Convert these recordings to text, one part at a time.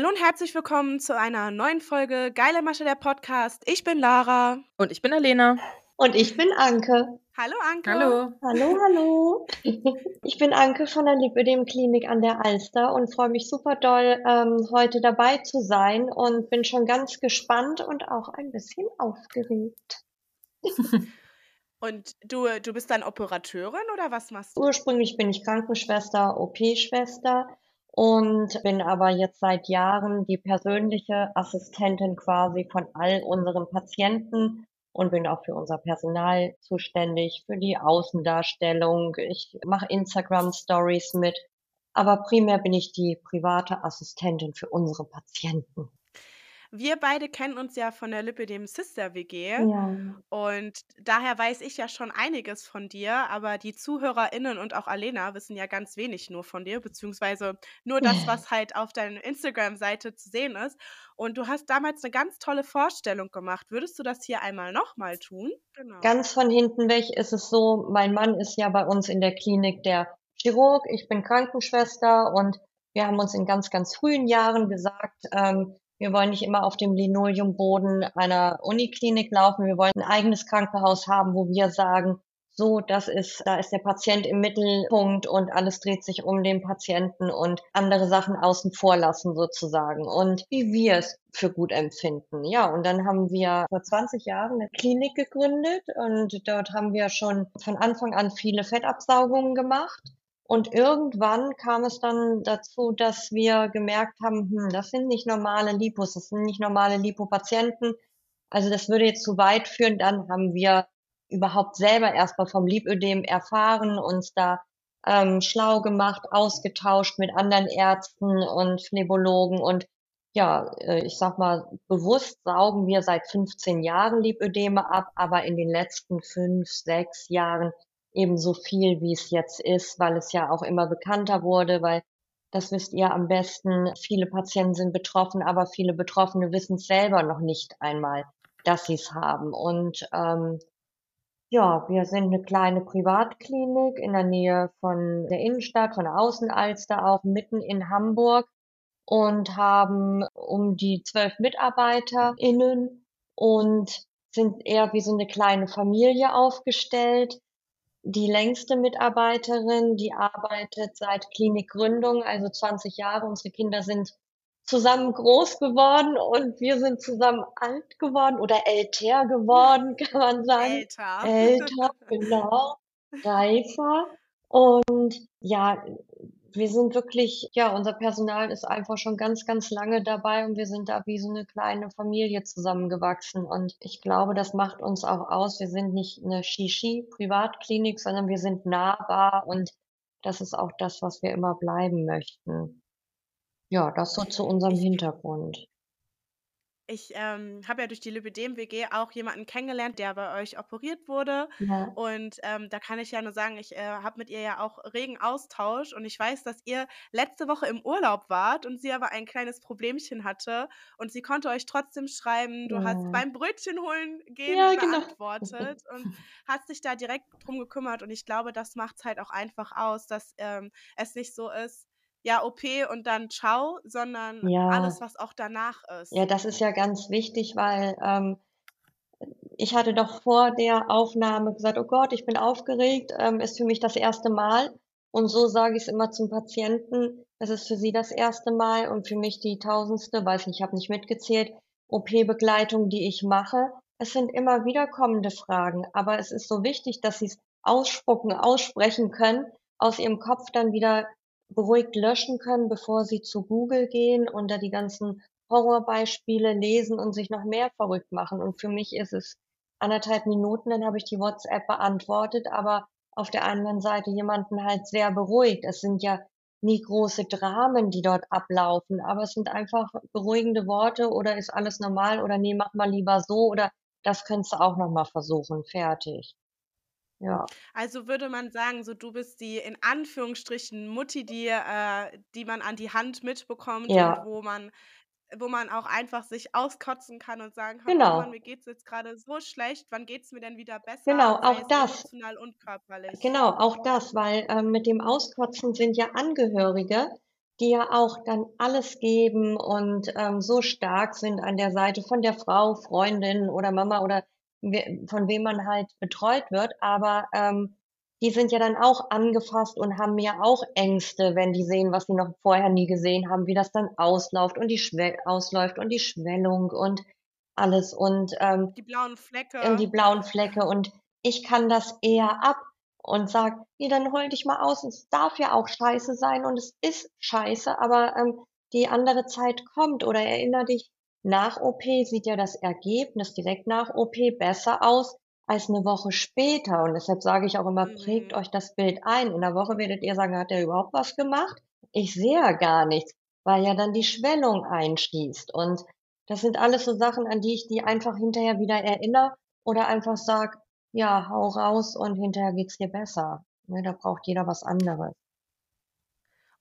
Hallo und herzlich willkommen zu einer neuen Folge Geile Masche der Podcast. Ich bin Lara. Und ich bin Alena. Und ich bin Anke. Hallo Anke. Hallo. Hallo, hallo. Ich bin Anke von der Lipödem Klinik an der Alster und freue mich super doll, ähm, heute dabei zu sein und bin schon ganz gespannt und auch ein bisschen aufgeregt. Und du, du bist dann Operateurin oder was machst du? Ursprünglich bin ich Krankenschwester, OP-Schwester und bin aber jetzt seit Jahren die persönliche Assistentin quasi von all unseren Patienten und bin auch für unser Personal zuständig, für die Außendarstellung. Ich mache Instagram Stories mit, aber primär bin ich die private Assistentin für unsere Patienten. Wir beide kennen uns ja von der Lipidem Sister WG Ja. und daher weiß ich ja schon einiges von dir, aber die ZuhörerInnen und auch Alena wissen ja ganz wenig nur von dir, beziehungsweise nur das, was halt auf deiner Instagram-Seite zu sehen ist. Und du hast damals eine ganz tolle Vorstellung gemacht. Würdest du das hier einmal nochmal tun? Genau. Ganz von hinten weg ist es so, mein Mann ist ja bei uns in der Klinik der Chirurg, ich bin Krankenschwester und wir haben uns in ganz, ganz frühen Jahren gesagt, ähm, wir wollen nicht immer auf dem Linoleumboden einer Uniklinik laufen. Wir wollen ein eigenes Krankenhaus haben, wo wir sagen, so, das ist, da ist der Patient im Mittelpunkt und alles dreht sich um den Patienten und andere Sachen außen vor lassen sozusagen und wie wir es für gut empfinden. Ja, und dann haben wir vor 20 Jahren eine Klinik gegründet und dort haben wir schon von Anfang an viele Fettabsaugungen gemacht und irgendwann kam es dann dazu, dass wir gemerkt haben, hm, das sind nicht normale Lipos, das sind nicht normale Lipopatienten. Also das würde jetzt zu weit führen. Dann haben wir überhaupt selber erstmal vom Lipödem erfahren, uns da ähm, schlau gemacht, ausgetauscht mit anderen Ärzten und Phlebologen und ja, äh, ich sag mal, bewusst saugen wir seit 15 Jahren Lipödeme ab, aber in den letzten fünf, sechs Jahren eben so viel, wie es jetzt ist, weil es ja auch immer bekannter wurde, weil das wisst ihr am besten, viele Patienten sind betroffen, aber viele Betroffene wissen es selber noch nicht einmal, dass sie es haben. Und ähm, ja, wir sind eine kleine Privatklinik in der Nähe von der Innenstadt, von der Außenalster auch, mitten in Hamburg und haben um die zwölf MitarbeiterInnen und sind eher wie so eine kleine Familie aufgestellt die längste Mitarbeiterin, die arbeitet seit Klinikgründung, also 20 Jahre. Unsere Kinder sind zusammen groß geworden und wir sind zusammen alt geworden oder älter geworden, kann man sagen. Älter. Älter, genau. Reifer. Und ja, wir sind wirklich, ja, unser Personal ist einfach schon ganz, ganz lange dabei und wir sind da wie so eine kleine Familie zusammengewachsen. Und ich glaube, das macht uns auch aus. Wir sind nicht eine Shishi-Privatklinik, sondern wir sind nahbar und das ist auch das, was wir immer bleiben möchten. Ja, das so zu unserem Hintergrund. Ich ähm, habe ja durch die Lipidem-WG auch jemanden kennengelernt, der bei euch operiert wurde. Ja. Und ähm, da kann ich ja nur sagen, ich äh, habe mit ihr ja auch regen Austausch und ich weiß, dass ihr letzte Woche im Urlaub wart und sie aber ein kleines Problemchen hatte und sie konnte euch trotzdem schreiben, du hast Ja. beim Brötchen holen gehen Ja, genau. beantwortet und hat sich da direkt drum gekümmert und ich glaube, das macht es halt auch einfach aus, dass ähm, es nicht so ist, ja, OP und dann ciao, sondern Ja. alles, was auch danach ist. Ja, das ist ja ganz wichtig, weil ähm, ich hatte doch vor der Aufnahme gesagt, oh Gott, ich bin aufgeregt, ähm, ist für mich das erste Mal. Und so sage ich es immer zum Patienten, es ist für sie das erste Mal und für mich die tausendste, weiß nicht, ich habe nicht mitgezählt, OP-Begleitung, die ich mache. Es sind immer wiederkommende Fragen, aber es ist so wichtig, dass sie es ausspucken, aussprechen können, aus ihrem Kopf dann wieder beruhigt löschen können, bevor sie zu Google gehen und da die ganzen Horrorbeispiele lesen und sich noch mehr verrückt machen. Und für mich ist es anderthalb Minuten, dann habe ich die WhatsApp beantwortet, aber auf der anderen Seite jemanden halt sehr beruhigt. Es sind ja nie große Dramen, die dort ablaufen, aber es sind einfach beruhigende Worte oder ist alles normal oder nee, mach mal lieber so oder das könntest du auch noch mal versuchen. Fertig. Ja. Also würde man sagen, so du bist die in Anführungsstrichen Mutti, die, äh, die man an die Hand mitbekommt Ja. und wo man, wo man auch einfach sich auskotzen kann und sagen kann, oh Genau. Mann, mir geht's jetzt gerade so schlecht, wann geht's mir denn wieder besser, Genau, auch es das. emotional und körperlich. Genau, auch das, weil ähm, mit dem Auskotzen sind ja Angehörige, die ja auch dann alles geben und, ähm, so stark sind an der Seite von der Frau, Freundin oder Mama oder von wem man halt betreut wird. Aber, ähm, die sind ja dann auch angefasst und haben ja auch Ängste, wenn die sehen, was sie noch vorher nie gesehen haben, wie das dann ausläuft und die Schwell ausläuft und die Schwellung und alles und, ähm Die blauen ähm, die Flecke. blauen Flecke und ich kann das eher ab und sage: „Ne, dann heul dich mal aus. Es darf ja auch scheiße sein und es ist scheiße, aber, ähm, die andere Zeit kommt oder erinner dich, nach OP sieht ja das Ergebnis direkt nach OP besser aus als 'ne Woche später.“ Und deshalb sage ich auch immer: „Prägt Mhm. euch das Bild ein. In 'ner Woche werdet ihr sagen: ‚Hat der überhaupt was gemacht?' Ich sehe ja gar nichts, weil ja dann die Schwellung einschließt.“ Und das sind alles so Sachen, an die ich die einfach hinterher wieder erinnere oder einfach sage: „Ja, hau raus und hinterher geht's dir besser“, ne? Da braucht jeder was anderes.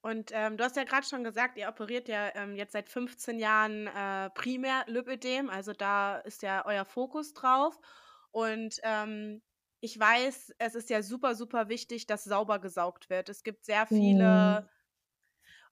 Und, ähm, du hast ja grad schon gesagt, ihr operiert ja, ähm, jetzt seit 15 Jahren, äh, primär Lipödem, also da ist ja euer Fokus drauf. Und, ähm, ich weiß, es ist ja super, super wichtig, dass sauber gesaugt wird. Es gibt sehr viele Mhm.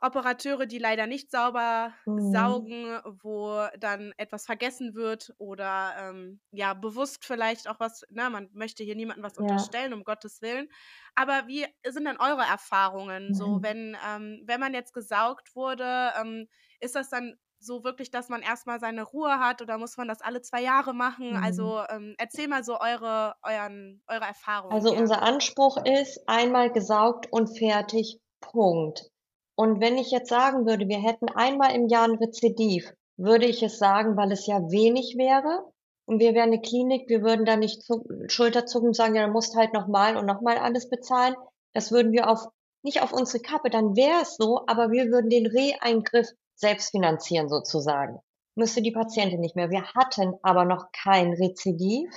Operateure, die leider nicht sauber Mhm. saugen, wo dann etwas vergessen wird oder, ähm, ja, bewusst vielleicht auch was ne, man möchte hier niemandem was Ja. unterstellen, um Gottes Willen. Aber wie sind denn eure Erfahrungen so, Mhm. wenn ähm, wenn man jetzt gesaugt wurde, ähm, ist das dann so wirklich, dass man erst mal seine Ruhe hat oder muss man das alle 2 Jahre machen? Mhm. Also, ähm, erzähl mal so eure euren eure Erfahrungen Also, her. unser Anspruch ist: einmal gesaugt und fertig, Punkt. Und wenn ich jetzt sagen würde, wir hätten einmal im Jahr 'n Rezidiv, würde ich es sagen, weil es ja wenig wäre und wir wären 'ne Klinik, wir würden da nicht zuck Schulterzucken und sagen: „Ja, dann musst halt noch mal und noch mal alles bezahlen.“ Das würden wir auf nicht auf unsere Kappe, dann wäre es so, aber wir würden den Reha-Eingriff selbst finanzieren sozusagen. Müsste die Patientin nicht mehr. Wir hatten aber noch kein Rezidiv,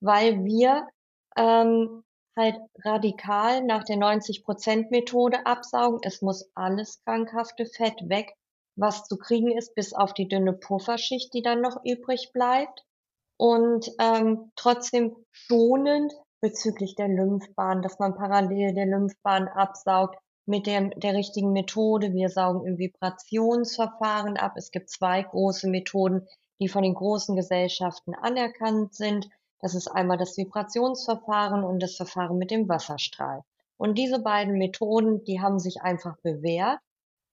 weil wir, ähm, halt radikal nach der 90 %- Methode absaugen. Es muss alles krankhafte Fett weg, was zu kriegen ist, bis auf die dünne Pufferschicht, die dann noch übrig bleibt. Und, ähm, trotzdem schonend bezüglich der Lymphbahn, dass man parallel der Lymphbahn absaugt mit dem der richtigen Methode. Wir saugen im Vibrationsverfahren ab. Es gibt 2 große Methoden, die von den großen Gesellschaften anerkannt sind. Das ist einmal das Vibrationsverfahren und das Verfahren mit dem Wasserstrahl. Und diese beiden Methoden, die haben sich einfach bewährt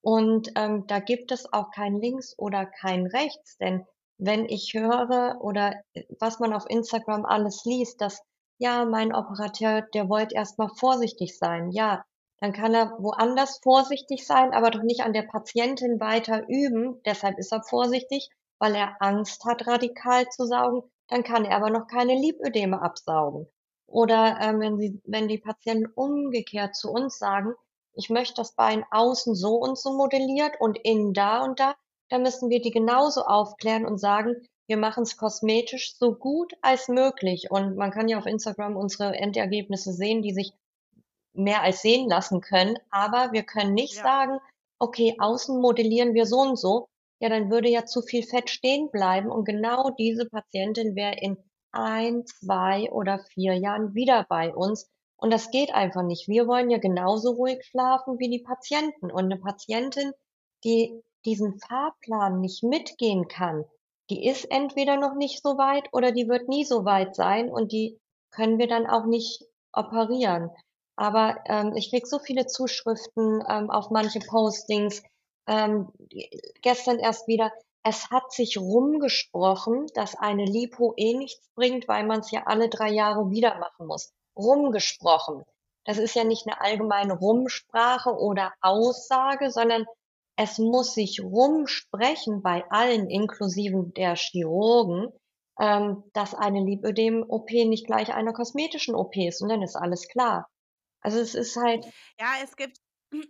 und, ähm, da gibt es auch kein Links oder kein Rechts, denn wenn ich höre oder, äh, was man auf Instagram alles liest, dass: „Ja, mein Operateur, der wollte erst mal vorsichtig sein.“ Ja, dann kann er woanders vorsichtig sein, aber doch nicht an der Patientin weiter üben. Deshalb ist er vorsichtig, weil er Angst hat, radikal zu saugen. Dann kann er aber noch keine Lipödeme absaugen. Oder, ähm, wenn sie wenn die Patienten umgekehrt zu uns sagen: „Ich möchte das Bein außen so und so modelliert und innen da und da“, dann müssen wir die genauso aufklären und sagen: „Wir machen's kosmetisch so gut als möglich.“ Und man kann ja auf Instagram unsere Endergebnisse sehen, die sich mehr als sehen lassen können, aber wir können nicht Ja. sagen: „Okay, außen modellieren wir so und so.“ Ja, dann würde ja zu viel Fett stehen bleiben und genau diese Patientin wäre in 1, 2 oder 4 Jahren wieder bei uns und das geht einfach nicht. Wir wollen ja genauso ruhig schlafen wie die Patienten und 'ne Patientin, die diesen Fahrplan nicht mitgehen kann, die ist entweder noch nicht so weit oder die wird nie so weit sein und die können wir dann auch nicht operieren. Aber, ähm, ich kriege so viele Zuschriften, ähm, auf manche Postings, ähm, gestern erst wieder: „Es hat sich rumgesprochen, dass eine Lipo eh nichts bringt, weil man's ja alle 3 Jahre wieder machen muss.“ Rumgesprochen. Das ist ja nicht 'ne allgemeine Rumsprache oder Aussage, sondern es muss sich rumsprechen bei allen, inklusive der Chirurgen, ähm, dass eine Lipödem-OP nicht gleich einer kosmetischen OP ist und dann ist alles klar. Also, es ist halt Ja, es gibt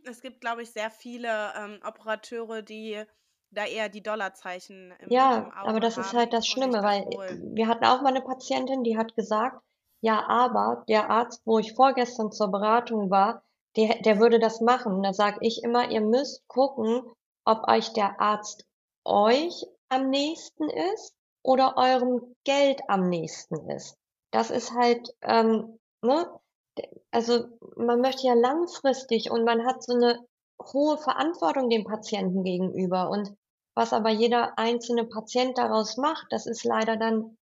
es gibt, glaube ich, sehr viele, ähm, Operateure, die da eher die Dollarzeichen im im Ja, aber Auge das ist halt das Schlimme, weil, Wohl. wir hatten auch mal 'ne Patientin, die hat gesagt: „Ja, aber der Arzt, wo ich vorgestern zur Beratung war, der der würde das machen.“ Da sage ich immer: „Ihr müsst gucken, ob euch der Arzt euch am nächsten ist oder eurem Geld am nächsten ist.“ Das ist halt, ähm, ne? Also, man möchte ja langfristig und man hat so 'ne hohe Verantwortung dem Patienten gegenüber und was aber jeder einzelne Patient daraus macht, das ist leider dann,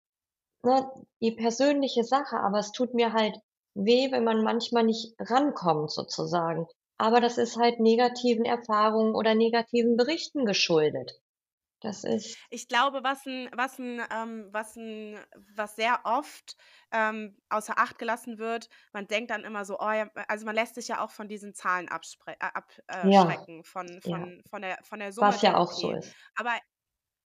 ne, die persönliche Sache, aber es tut mir halt weh, wenn man manchmal nicht rankommt sozusagen. Aber das ist halt negativen Erfahrungen oder negativen Berichten geschuldet. Das ist Ich glaube, was 'n was 'n ähm, was 'n was sehr oft, ähm, außer Acht gelassen wird man denkt dann immer so: „Oh ja“ also, man lässt sich ja auch von diesen Zahlen abspre äh, ab äh, Ja, schrecken von ja. von von der von der Summe Was ja auch so ist. Aber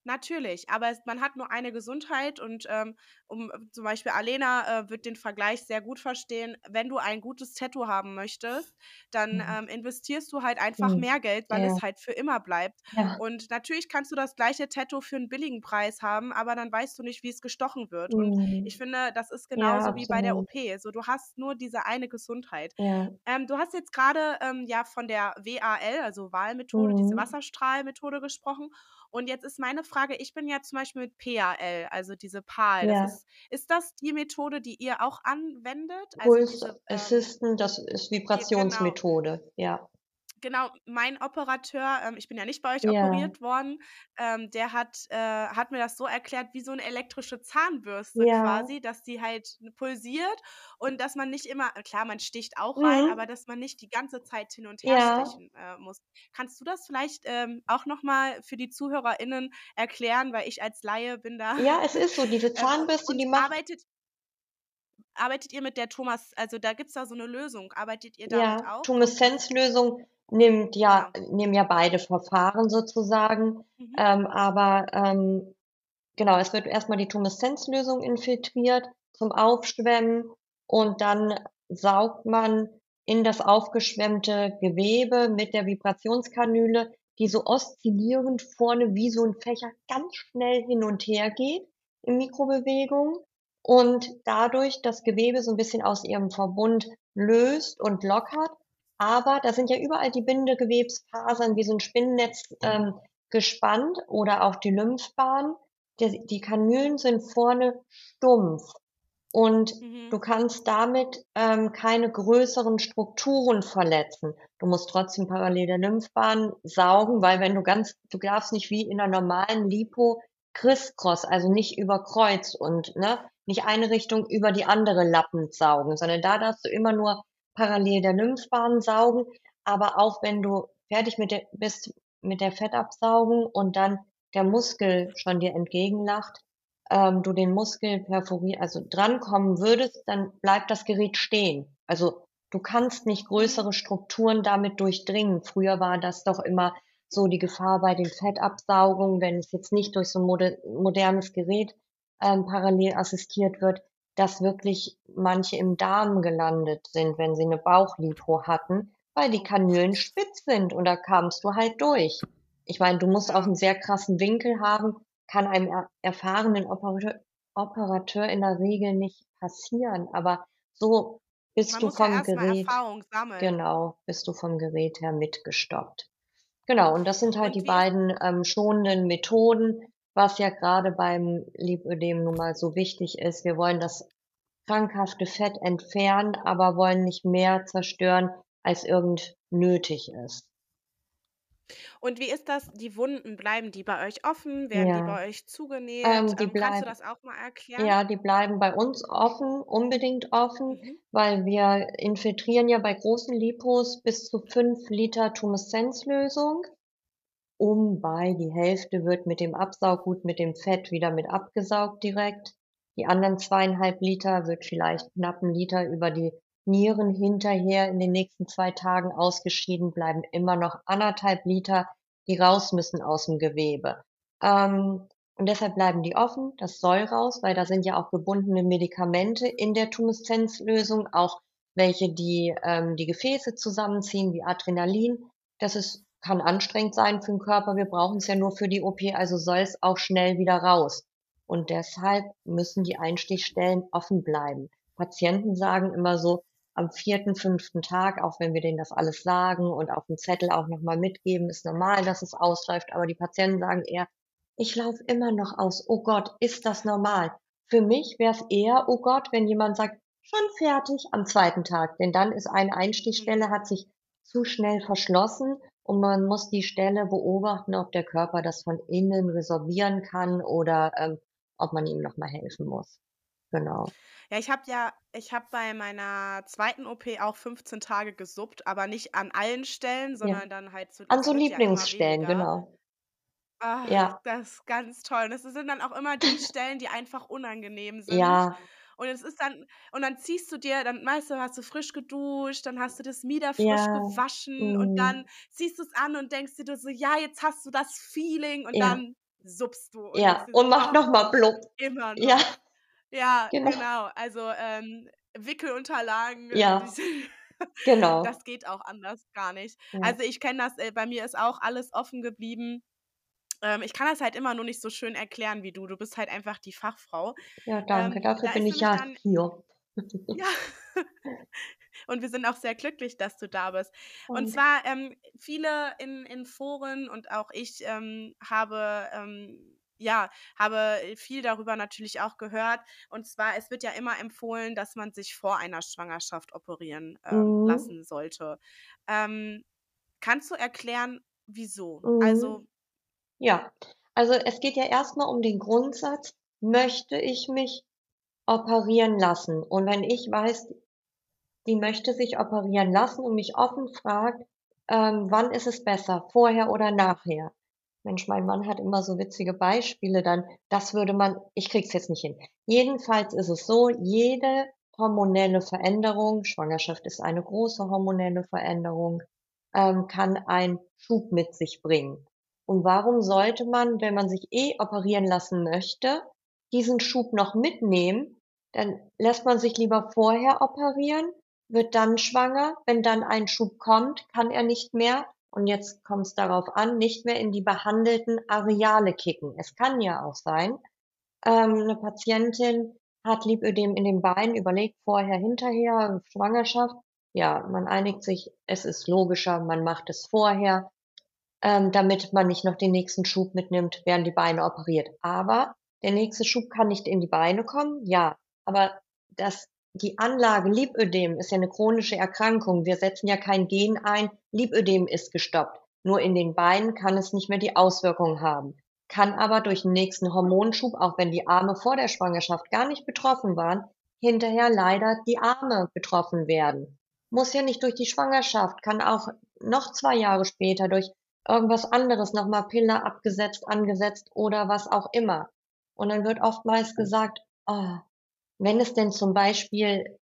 Natürlich, aber es man hat nur eine Gesundheit und, ähm, um äh, zum Beispiel Alena, äh, wird den Vergleich sehr gut verstehen. Wenn du ein gutes Tattoo haben möchtest, dann, Mhm. ähm, investierst du halt einfach Mhm. mehr Geld, weil Ja, es halt für immer bleibt. ja. Und natürlich kannst du das gleiche Tattoo für einen billigen Preis haben, aber dann weißt du nicht, wie es gestochen wird. Und ich Mhm. finde, das ist Ja, genauso wie bei der. OP. So, du hast nur diese eine Gesundheit. Ja. Ähm, du hast jetzt gerade ähm, ja von der WAL, also Wahlmethode, diese. Wasserstrahlmethode gesprochen. Und jetzt ist meine Frage, ich bin ja zum Beispiel mit PAL, also diese PAL. Das Ja. ist ist das die Methode, die ihr auch anwendet? Also Pulse diese, ähm Assistant, das ist genau. Vibrationsmethode, ja. Genau, mein Operateur ähm, ich bin ja nicht bei euch Ja, operiert worden, ähm, der hat äh, hat mir das so erklärt wie so 'ne elektrische Zahnbürste ja. quasi, dass die halt pulsiert und dass man nicht immer klar, man sticht auch rein, aber Mhm. dass man nicht die ganze Zeit hin und her Ja. stechen, äh, muss. Kannst du das vielleicht, ähm, auch noch mal für die ZuhörerInnen erklären, weil ich als Laie bin da Ja, es ist so, diese ähm, Zahnbürste, und die macht arbeitet arbeitet ihr mit der Thomas also, da gibt's da so 'ne Lösung. Arbeitet ihr damit ja, auch Tumescence-Lösung nimmt ja nehmen ja beide Verfahren sozusagen, Mhm. ähm, aber, ähm, genau, es wird erst mal die Tumescence-Lösung infiltriert zum Aufschwemmen und dann saugt man in das aufgeschwemmte Gewebe mit der Vibrationskanüle, die so oszillierend vorne wie so 'n Fächer ganz schnell hin und her geht in Mikrobewegung und dadurch das Gewebe so 'n bisschen aus ihrem Verbund löst und lockert. Aber da sind ja überall die Bindegewebsfasern wie so 'n Spinnennetz, ähm, gespannt oder auch die Lymphbahn. Der die Kanülen sind vorne stumpf und Mhm. du kannst damit, ähm, keine größeren Strukturen verletzen. Du musst trotzdem parallel der Lymphbahn saugen, weil wenn du ganz du darfst nicht wie in 'ner normalen Lipo criss-cross, also nicht über Kreuz und, ne, nicht eine Richtung über die andere lappend saugen, sondern da darfst du immer nur parallel der Lymphbahn saugen. Aber auch wenn du fertig mit der bist mit der Fettabsaugung und dann der Muskel schon dir entgegenlacht, ähm, du den Muskel perfori also drankommen würdest, dann bleibt das Gerät stehen. Also, du kannst nicht größere Strukturen damit durchdringen. Früher war das doch immer so die Gefahr bei den Fettabsaugungen, wenn es jetzt nicht durch so 'n mode modernes Gerät, ähm, parallel assistiert wird, dass wirklich manche im Darm gelandet sind, wenn sie 'ne Bauchlipo hatten, weil die Kanülen spitz sind und da kamst du halt durch. Ich meine, du musst auch Ja. 'n sehr krassen Winkel haben, kann einem er erfahrenen Operateur Operateur in der Regel nicht passieren, aber so bist Man du ja vom mal Gerät genau, bist du vom Gerät her mitgestoppt. Genau, und das sind halt die Und ist beiden, ähm, schonenden Methoden, was ja grade beim Lipödem nun mal so wichtig ist. Wir wollen das krankhafte Fett entfernen, aber wollen nicht mehr zerstören, als irgend nötig ist. und wie ist das? Die Wunden, bleiben die bei euch offen? Werden die Ja, bei euch zugenäht? ähm, die Ähm, kannst du bleiben das auch mal erklären? Ja, die bleiben bei uns offen, unbedingt offen, Mhm. weil wir infiltrieren ja bei großen Lipos bis zu 5 Liter Tumescence-Lösung. Um bei die Hälfte wird mit dem Absauggut mit dem Fett wieder mit abgesaugt direkt. Die anderen 2,5 Liter wird vielleicht knapp 'n Liter über die Nieren hinterher in den nächsten 2 Tagen ausgeschieden, bleiben immer noch 1,5 Liter, die raus müssen aus'm Gewebe. Ähm, und deshalb bleiben die offen. Das soll raus, weil da sind ja auch gebundene Medikamente in der Tumescence-Lösung, auch welche, die, ähm, die Gefäße zusammenziehen, wie Adrenalin. Das ist kann anstrengend sein für 'n Körper. Wir brauchen's ja nur für die OP, also soll's auch schnell wieder raus. Und deshalb müssen die Einstichstellen offen bleiben. Patienten sagen immer so am vierten, fünften Tag, auch wenn wir denen das alles sagen und auf'm Zettel auch noch mal mitgeben, ist normal, dass es ausläuft, aber die Patienten sagen eher: „Ich laufe immer noch aus. Oh Gott, ist das normal?“ Für mich wär's eher: „Oh Gott“, wenn jemand sagt: „Schon fertig“ am zweiten Tag, denn dann ist eine Einstichstelle hat sich zu schnell verschlossen und man muss die Stelle beobachten, ob der Körper das von innen resorbieren kann oder, ähm, ob man ihm noch mal helfen muss. Genau. Ja, ich habe ja ich habe bei meiner zweiten OP auch 15 Tage gesuppt, aber nicht an allen Stellen, Ja. sondern dann halt so An so ja Lieblingsstellen, weniger. genau. Ach, Ja. das ist ganz toll. Und das sind dann auch immer die Stellen, die einfach unangenehm sind. Ja. Und es ist dann und dann ziehst du dir dann du, hast du frisch geduscht, dann hast du das Mieder frisch Ja. gewaschen und dann Mhm. ziehst du's an und denkst dir so: „Ja, jetzt hast du das Feeling“ und Ja. dann suppst du und Ja, und macht „Ach, noch mal blub. immer Ja. noch.“ Ja, Genau. genau. Also, ähm, Wickelunterlagen, äh, Ja. Genau. das geht auch anders gar nicht. Ja. Also, ich kenne das, äh, bei mir ist auch alles offen geblieben. Ähm, ich kann das halt immer nur nicht so schön erklären wie du. Du bist halt einfach die Fachfrau. Ja, danke. Ähm, Dafür da bin ich ja dann hier. Ja. Und wir sind auch sehr glücklich, dass du da bist. Und zwar, ähm, viele in in Foren und auch ich, ähm, habe, ähm ja, habe viel darüber natürlich auch gehört. Und zwar, es wird ja immer empfohlen, dass man sich vor einer Schwangerschaft operieren, ähm, Mhm. lassen sollte. Ähm, kannst du erklären, wieso? Mhm. Also Ja. Also, es geht ja erst mal um den Grundsatz: Möchte ich mich operieren lassen? Und wenn ich weiß, die möchte sich operieren lassen und mich offen fragt, ähm, wann ist es besser, vorher oder nachher? Mensch, mein Mann hat immer so witzige Beispiele dann, das würde man ich kriege es jetzt nicht hin. Jedenfalls ist es so, jede hormonelle Veränderung, Schwangerschaft ist eine große hormonelle Veränderung, ähm, kann einen Schub mit sich bringen. Und warum sollte man, wenn man sich eh operieren lassen möchte, diesen Schub noch mitnehmen? Dann lässt man sich lieber vorher operieren, wird dann schwanger. Wenn dann ein Schub kommt, kann er nicht mehr und jetzt kommt's darauf an, nicht mehr in die behandelten Areale kicken. Es kann ja auch sein, ähm, 'ne Patientin hat Lipödem in den Beinen, überlegt vorher, hinterher, Schwangerschaft. Ja, man einigt sich, es ist logischer, man macht es vorher, ähm, damit man nicht noch den nächsten Schub mitnimmt, während die Beine operiert. Aber der nächste Schub kann nicht in die Beine kommen, ja, aber das die Anlage Lipödem ist ja 'ne chronische Erkrankung. Wir setzen ja kein Gen ein, Lipödem ist gestoppt. Nur in den Beinen kann es nicht mehr die Auswirkung haben, kann aber durch 'n nächsten Hormonschub, auch wenn die Arme vor der Schwangerschaft gar nicht betroffen waren, hinterher leider die Arme betroffen werden. Muss ja nicht durch die Schwangerschaft, kann auch noch 2 Jahre später durch irgendwas anderes noch mal Pille abgesetzt, angesetzt oder was auch immer. Und dann wird oftmals gesagt: „Oh, wenn es denn zum Beispiel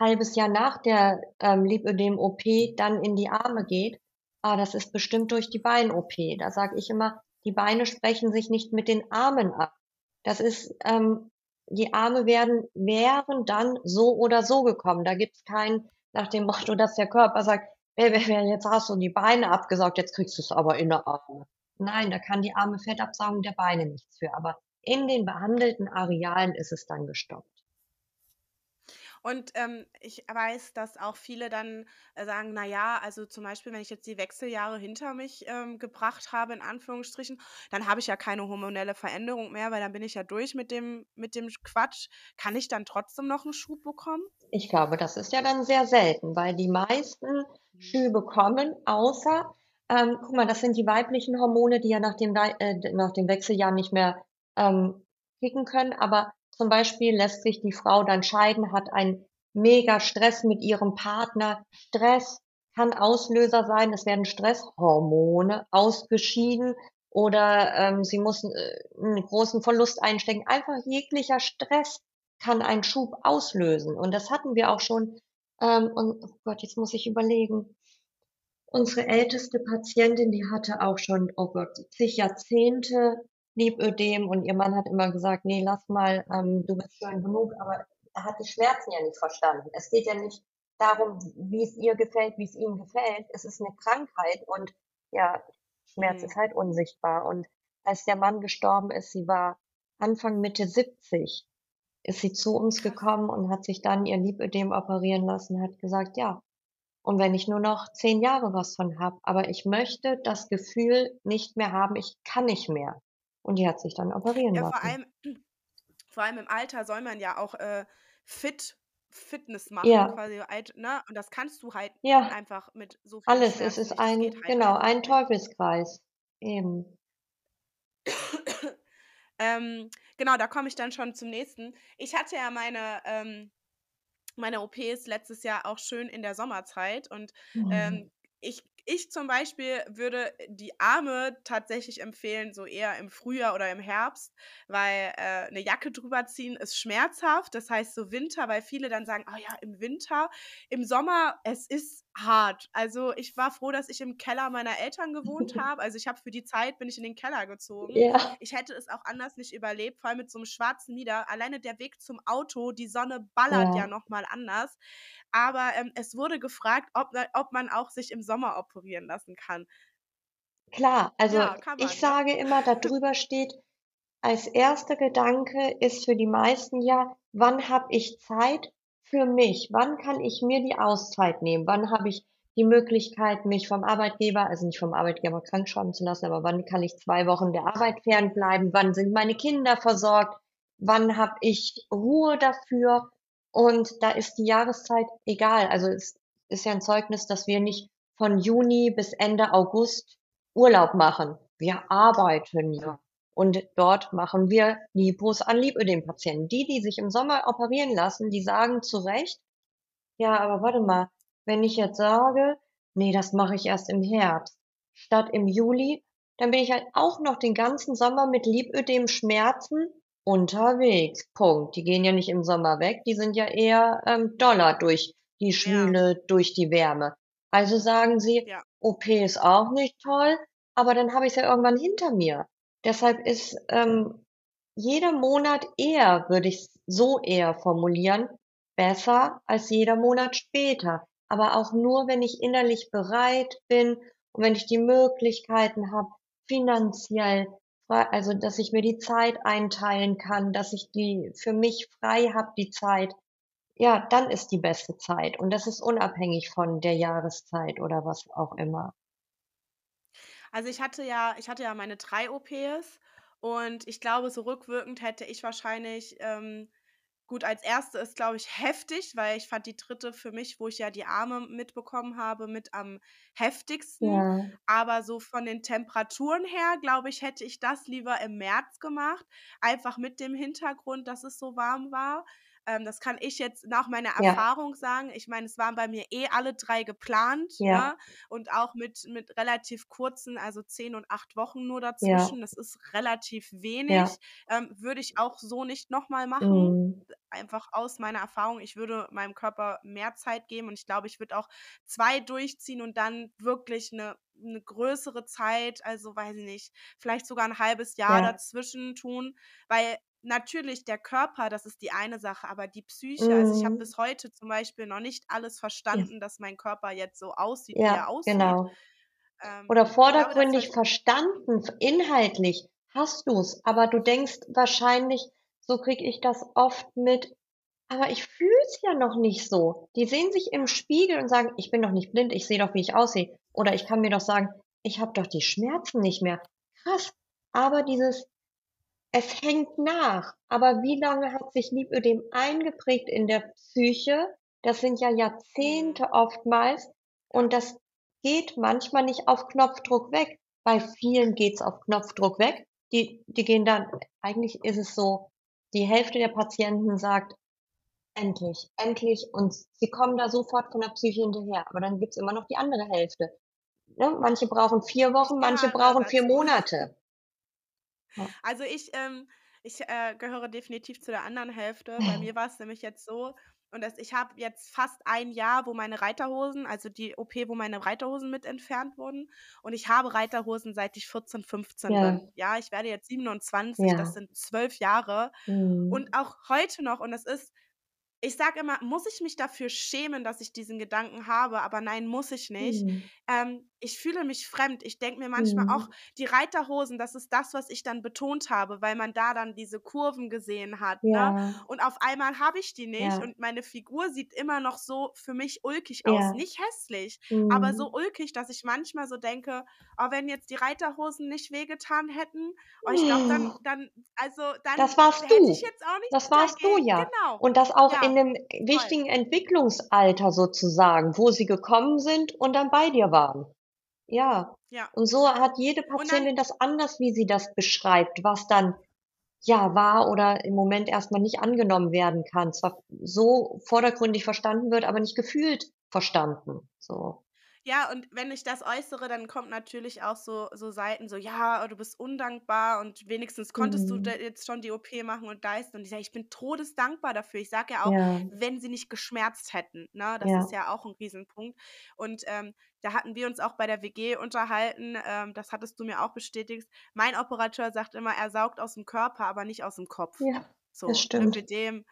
halbes Jahr nach der, ähm, Lipödem-OP dann in die Arme geht, ah, das ist bestimmt durch die Bein-OP.“ Da sage ich immer: „Die Beine sprechen sich nicht mit den Armen ab. Das ist, ähm die Arme werden wären dann so oder so gekommen. Da gibt's kein nach dem Motto, dass der Körper sagt: jetzt hast du die Beine abgesaugt, jetzt kriegst du's aber in der Arme.“ Nein, da kann die arme Fettabsaugung der Beine nichts für, aber in den behandelten Arealen ist es dann gestoppt. Und, ähm, ich weiß, dass auch viele dann, äh, sagen: „Na ja, also zum Beispiel, wenn ich jetzt die Wechseljahre hinter mich, ähm, gebracht habe in Anführungsstrichen, dann habe ich ja keine hormonelle Veränderung mehr, weil dann bin ich ja durch mit dem mit dem Sch Quatsch. Kann ich dann trotzdem noch 'n Schub bekommen?“ Ich glaube, das ist ja dann sehr selten, weil die meisten Mhm. Schübe kommen, außer ähm, guck mal, das sind die weiblichen Hormone, die ja nach Wei äh, nach den Wechseljahren nicht mehr, ähm, kicken können. Aber zum Beispiel lässt sich die Frau dann scheiden, hat einen Megastress mit ihrem Partner. Stress kann Auslöser sein. Es werden Stresshormone ausgeschieden oder, ähm, sie muss, äh, 'n großen Verlust einstecken. Einfach jeglicher Stress kann einen Schub auslösen. Und das hatten wir auch schon, ähm, und oh Gott, jetzt muss ich überlegen. Unsere älteste Patientin, die hatte auch schon, oh Gott, zig Jahrzehnte Lipödem und ihr Mann hat immer gesagt: „Ne, lass mal, ähm, du bist schön genug.“ Aber er hat die Schmerzen ja nicht verstanden. Es geht ja nicht darum, wie's ihr gefällt, wie's ihm gefällt. Es ist 'ne Krankheit und ja, Schmerz Mhm. ist halt unsichtbar. Und als der Mann gestorben ist, sie war Anfang, Mitte 70, ist sie zu uns gekommen und hat sich dann ihr Lipödem operieren lassen, hat gesagt: „Ja, und wenn ich nur noch 10 Jahre was von habe, aber ich möchte das Gefühl nicht mehr haben, ich kann nicht mehr.“ Und die hat sich dann operieren Ja, vor lassen. allem vor allem im Alter soll man ja auch, äh, fit Fitness machen, Ja. quasi alt ne? Und das kannst du halt Ja. einfach mit so vielen Alles. Es Schmerzen ist nicht. Ein halt genau, einfach ein nicht. Teufelskreis. Eben. Ähm, genau, da komme ich dann schon zum nächsten. Ich hatte ja meine, ähm meine OPs letztes Jahr auch schön in der Sommerzeit und, Mhm. ähm, ich ich zum Beispiel würde die Arme tatsächlich empfehlen, so eher im Frühjahr oder im Herbst, weil, äh, 'ne Jacke drüber ziehen ist schmerzhaft. Das heißt so Winter, weil viele dann sagen: „Oh ja, im Winter.“ Im Sommer, es ist hart. Also, ich war froh, dass ich im Keller meiner Eltern gewohnt habe. Also, ich habe für die Zeit bin ich in den Keller gezogen. Ja. Ich hätte es auch anders nicht überlebt, vor allem mit so 'nem schwarzen Mieder. Alleine der Weg zum Auto, die Sonne ballert ja Ja. noch mal anders. Aber, ähm, es wurde gefragt, ob ne ob man auch sich im Sommer operieren lassen kann. Klar, also, Ja, kann ich man, ne? sage immer, da drüber steht als 1. Gedanke ist für die meisten ja: „Wann habe ich Zeit für mich? Wann kann ich mir die Auszeit nehmen? Wann habe ich die Möglichkeit, mich vom Arbeitgeber also, nicht vom Arbeitgeber krankschreiben zu lassen, aber wann kann ich 2 Wochen der Arbeit fernbleiben? Wann sind meine Kinder versorgt? Wann habe ich Ruhe dafür?“ Und da ist die Jahreszeit egal. Also, es ist ja 'n Zeugnis, dass wir nicht von Juni bis Ende August Urlaub machen. Wir arbeiten ja. Und dort machen wir Lipos an Lipödem-Patienten. Die, die sich im Sommer operieren lassen, die sagen zu Recht: „Ja, aber warte mal, wenn ich jetzt sage: ‚Ne, das mache ich erst im Herbst statt im Juli‘, dann bin ich halt auch noch den ganzen Sommer mit Lipödem-Schmerzen unterwegs. Punkt.“ Die gehen ja nicht im Sommer weg, die sind ja eher, ähm, doller durch die Ja. Schwüle, durch die Wärme. Also, sagen sie: Ja. „OP ist auch nicht toll, aber dann habe ich's ja irgendwann hinter mir.“ Deshalb ist, ähm, jeder Monat eher, würde ich's so eher formulieren, besser als jeder Monat später. Aber auch nur, wenn ich innerlich bereit bin und wenn ich die Möglichkeiten habe, finanziell, also, dass ich mir die Zeit einteilen kann, dass ich die für mich frei habe, die Zeit. Ja, dann ist die beste Zeit und das ist unabhängig von der Jahreszeit oder was auch immer. Also, ich hatte ja ich hatte ja meine 3 OPs und ich glaube, so rückwirkend hätte ich wahrscheinlich, ähm gut, als 1. ist, glaube ich, heftig, weil ich fand die 3. für mich, wo ich ja die Arme mitbekommen habe, mit am heftigsten. Ja. Aber so von den Temperaturen her, glaube ich, hätte ich das lieber im März gemacht, einfach mit dem Hintergrund, dass es so warm war. Ähm, das kann ich jetzt nach meiner Ja. Erfahrung sagen. Ich meine, es waren bei mir eh alle 3 geplant, Ja. ne, und auch mit mit relativ kurzen, also 10 und 8 Wochen nur Ja. dazwischen. Das ist relativ wenig. Ja. Ähm, würde ich auch so nicht noch mal machen, Mhm. einfach aus meiner Erfahrung. Ich würde meinem Körper mehr Zeit geben und ich glaube, ich würde auch 2 durchziehen und dann wirklich 'ne 'ne größere Zeit, also, weiß ich nicht, vielleicht sogar 'n 1/2 Jahr Ja. dazwischen tun, weil natürlich der Körper, das ist die eine Sache, aber die Psyche also, ich habe Mhm. bis heute zum Beispiel noch nicht alles Ja. verstanden, dass mein Körper jetzt so aussieht, wie Ja, er aussieht. genau. Ähm, Oder glaube, vordergründig sollte verstanden, inhaltlich hast du's, aber du denkst wahrscheinlich, so kriege ich das oft mit: „Aber ich fühle es ja noch nicht so.“ Die sehen sich im Ja. Spiegel und sagen: „Ich bin doch nicht blind, ich sehe doch, wie ich aussehe.“ Oder ich kann mir doch sagen: „Ich habe doch die Schmerzen nicht mehr.“ Krass, aber dieses es hängt nach. Aber wie lange hat sich Lipödem eingeprägt in der Psyche? Das sind ja Mhm. Jahrzehnte oftmals Ja. und das geht manchmal nicht auf Knopfdruck weg. Bei vielen geht's auf Knopfdruck weg. Die die gehen dann eigentlich ist es so, die Hälfte der Patienten sagt: „Endlich, endlich“ und sie kommen da sofort von der Psyche hinterher. Aber dann gibt's immer noch die andere Hälfte, ne? Manche brauchen 4 Ich Wochen, manche brauchen 4 dazu. Monate. Ja. Also, ich, ähm ich, äh, gehöre definitiv zu der anderen Hälfte. Bei mir war's nämlich jetzt so und das ich habe jetzt fast 1 Jahr, wo meine Reiterhosen also, die OP, wo meine Reiterhosen mit entfernt wurden und ich habe Reiterhosen, seit ich 14, 15 Ja. bin. Ja, ich werde jetzt 27, das Ja. sind 12 Jahre Mhm. und auch heute noch und das ist ich sage immer: „Muss ich mich dafür schämen, dass ich diesen Gedanken habe?“ Aber nein, muss ich nicht. Mhm. Ähm ich fühle mich fremd. Ich denke mir manchmal auch, Mhm. die Reiterhosen, das ist das, was ich dann betont habe, weil man da dann diese Kurven gesehen hat, ne? Ja. Und auf einmal habe ich die nicht Ja. und meine Figur sieht immer noch so für mich ulkig aus. Ja. Nicht hässlich, aber so Mhm. ulkig, dass ich manchmal so denke: „Oh, wenn jetzt die Reiterhosen nicht wehgetan hätten, oh, ich glaube, dann dann also, dann Das warst hätte ich du. jetzt auch nichts Das warst du dagegen.“ ja. Genau. Und das auch in Ja, 'nem voll. wichtigen Entwicklungsalter sozusagen, wo sie gekommen sind und dann bei dir waren. Ja. Ja. Und so hat jede Und dann Patientin das anders, wie sie das beschreibt, was dann, ja, war oder im Moment erst mal nicht angenommen werden kann. Zwar so vordergründig verstanden wird, aber nicht gefühlt verstanden, so. Ja, und wenn ich das äußere, dann kommt natürlich auch so so Seiten so: „Ja, oh, du bist undankbar und wenigstens konntest du da Mhm. jetzt schon die OP machen und Deißen.“ Und ich sage: „Ich bin todesdankbar dafür.“ Ich sage ja auch: Ja. „Wenn sie nicht geschmerzt hätten“, ne? Das ist Ja. ja auch 'n Riesenpunkt. Und, ähm, da hatten wir uns auch bei der WG unterhalten, ähm, das hattest du mir auch bestätigt. Mein Operateur sagt immer, er saugt aus'm Körper, aber nicht aus'm Kopf. Ja, das So, stimmt. Lymphödem,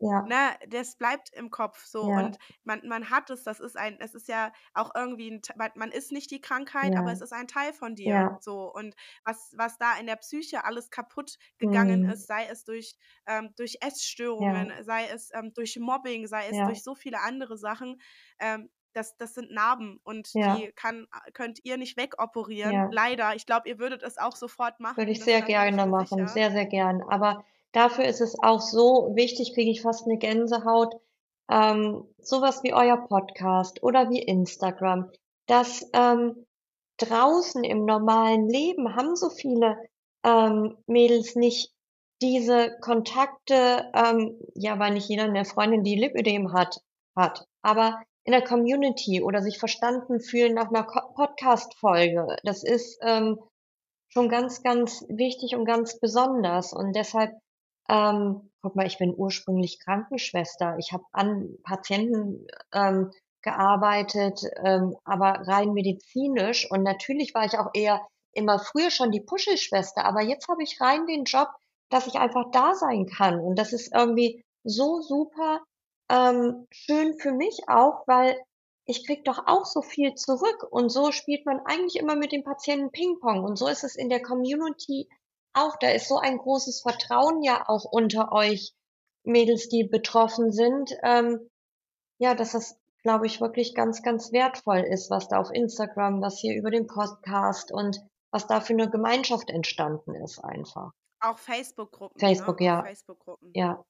Ja. ne, das bleibt im Kopf so Ja. und man man hat es, das ist ein es ist ja auch irgendwie 'n T man ist nicht die Krankheit, aber Ja. es ist ein Teil von dir, Ja. so. Und was was da in der Psyche alles kaputt gegangen Mhm. ist, sei es durch ähm, durch Essstörungen, sei es, ähm, durch Mobbing, sei es durch so viele andere Sachen, ähm, das das sind Narben und Ja. die kann könnt ihr nicht wegoperieren, Ja. leider. Ich glaube, ihr würdet es auch sofort Würde machen, ich das sehr ich gerne machen, sicher. sehr, sehr gern. Aber dafür ist es auch so wichtig, kriege ich fast 'ne Gänsehaut, ähm, so was wie euer Podcast oder wie Instagram, dass, ähm, draußen im normalen Leben haben so viele, ähm, Mädels nicht diese Kontakte, ähm, ja, weil nicht jeder 'ne Freundin, die Lipödem hat hat. Aber in der Community oder sich verstanden fühlen nach 'ner Ko Podcast-Folge, das ist, ähm, schon ganz, ganz wichtig und ganz besonders. Und deshalb ähm, guck mal, ich bin ursprünglich Krankenschwester. Ich habe an Patienten, ähm, gearbeitet, ähm, aber rein medizinisch. Und natürlich war ich auch eher immer früher schon die Puschelschwester, aber jetzt habe ich rein den Job, dass ich einfach da sein kann. Und das ist irgendwie so super, ähm, schön für mich auch, weil ich kriege doch auch so viel zurück. Und so spielt man eigentlich immer mit dem Patienten Pingpong. Und so ist es in der Community auch. Da ist so ein großes Vertrauen ja auch unter euch Mädels, die betroffen sind, ähm, ja, dass das, glaube ich, wirklich ganz, ganz wertvoll ist, was da auf Instagram, was hier über den Podcast und was da für 'ne Gemeinschaft entstanden ist einfach. Auch Facebook-Gruppen, ne? Facebook, Auch ja. Facebook-Gruppen. Ja.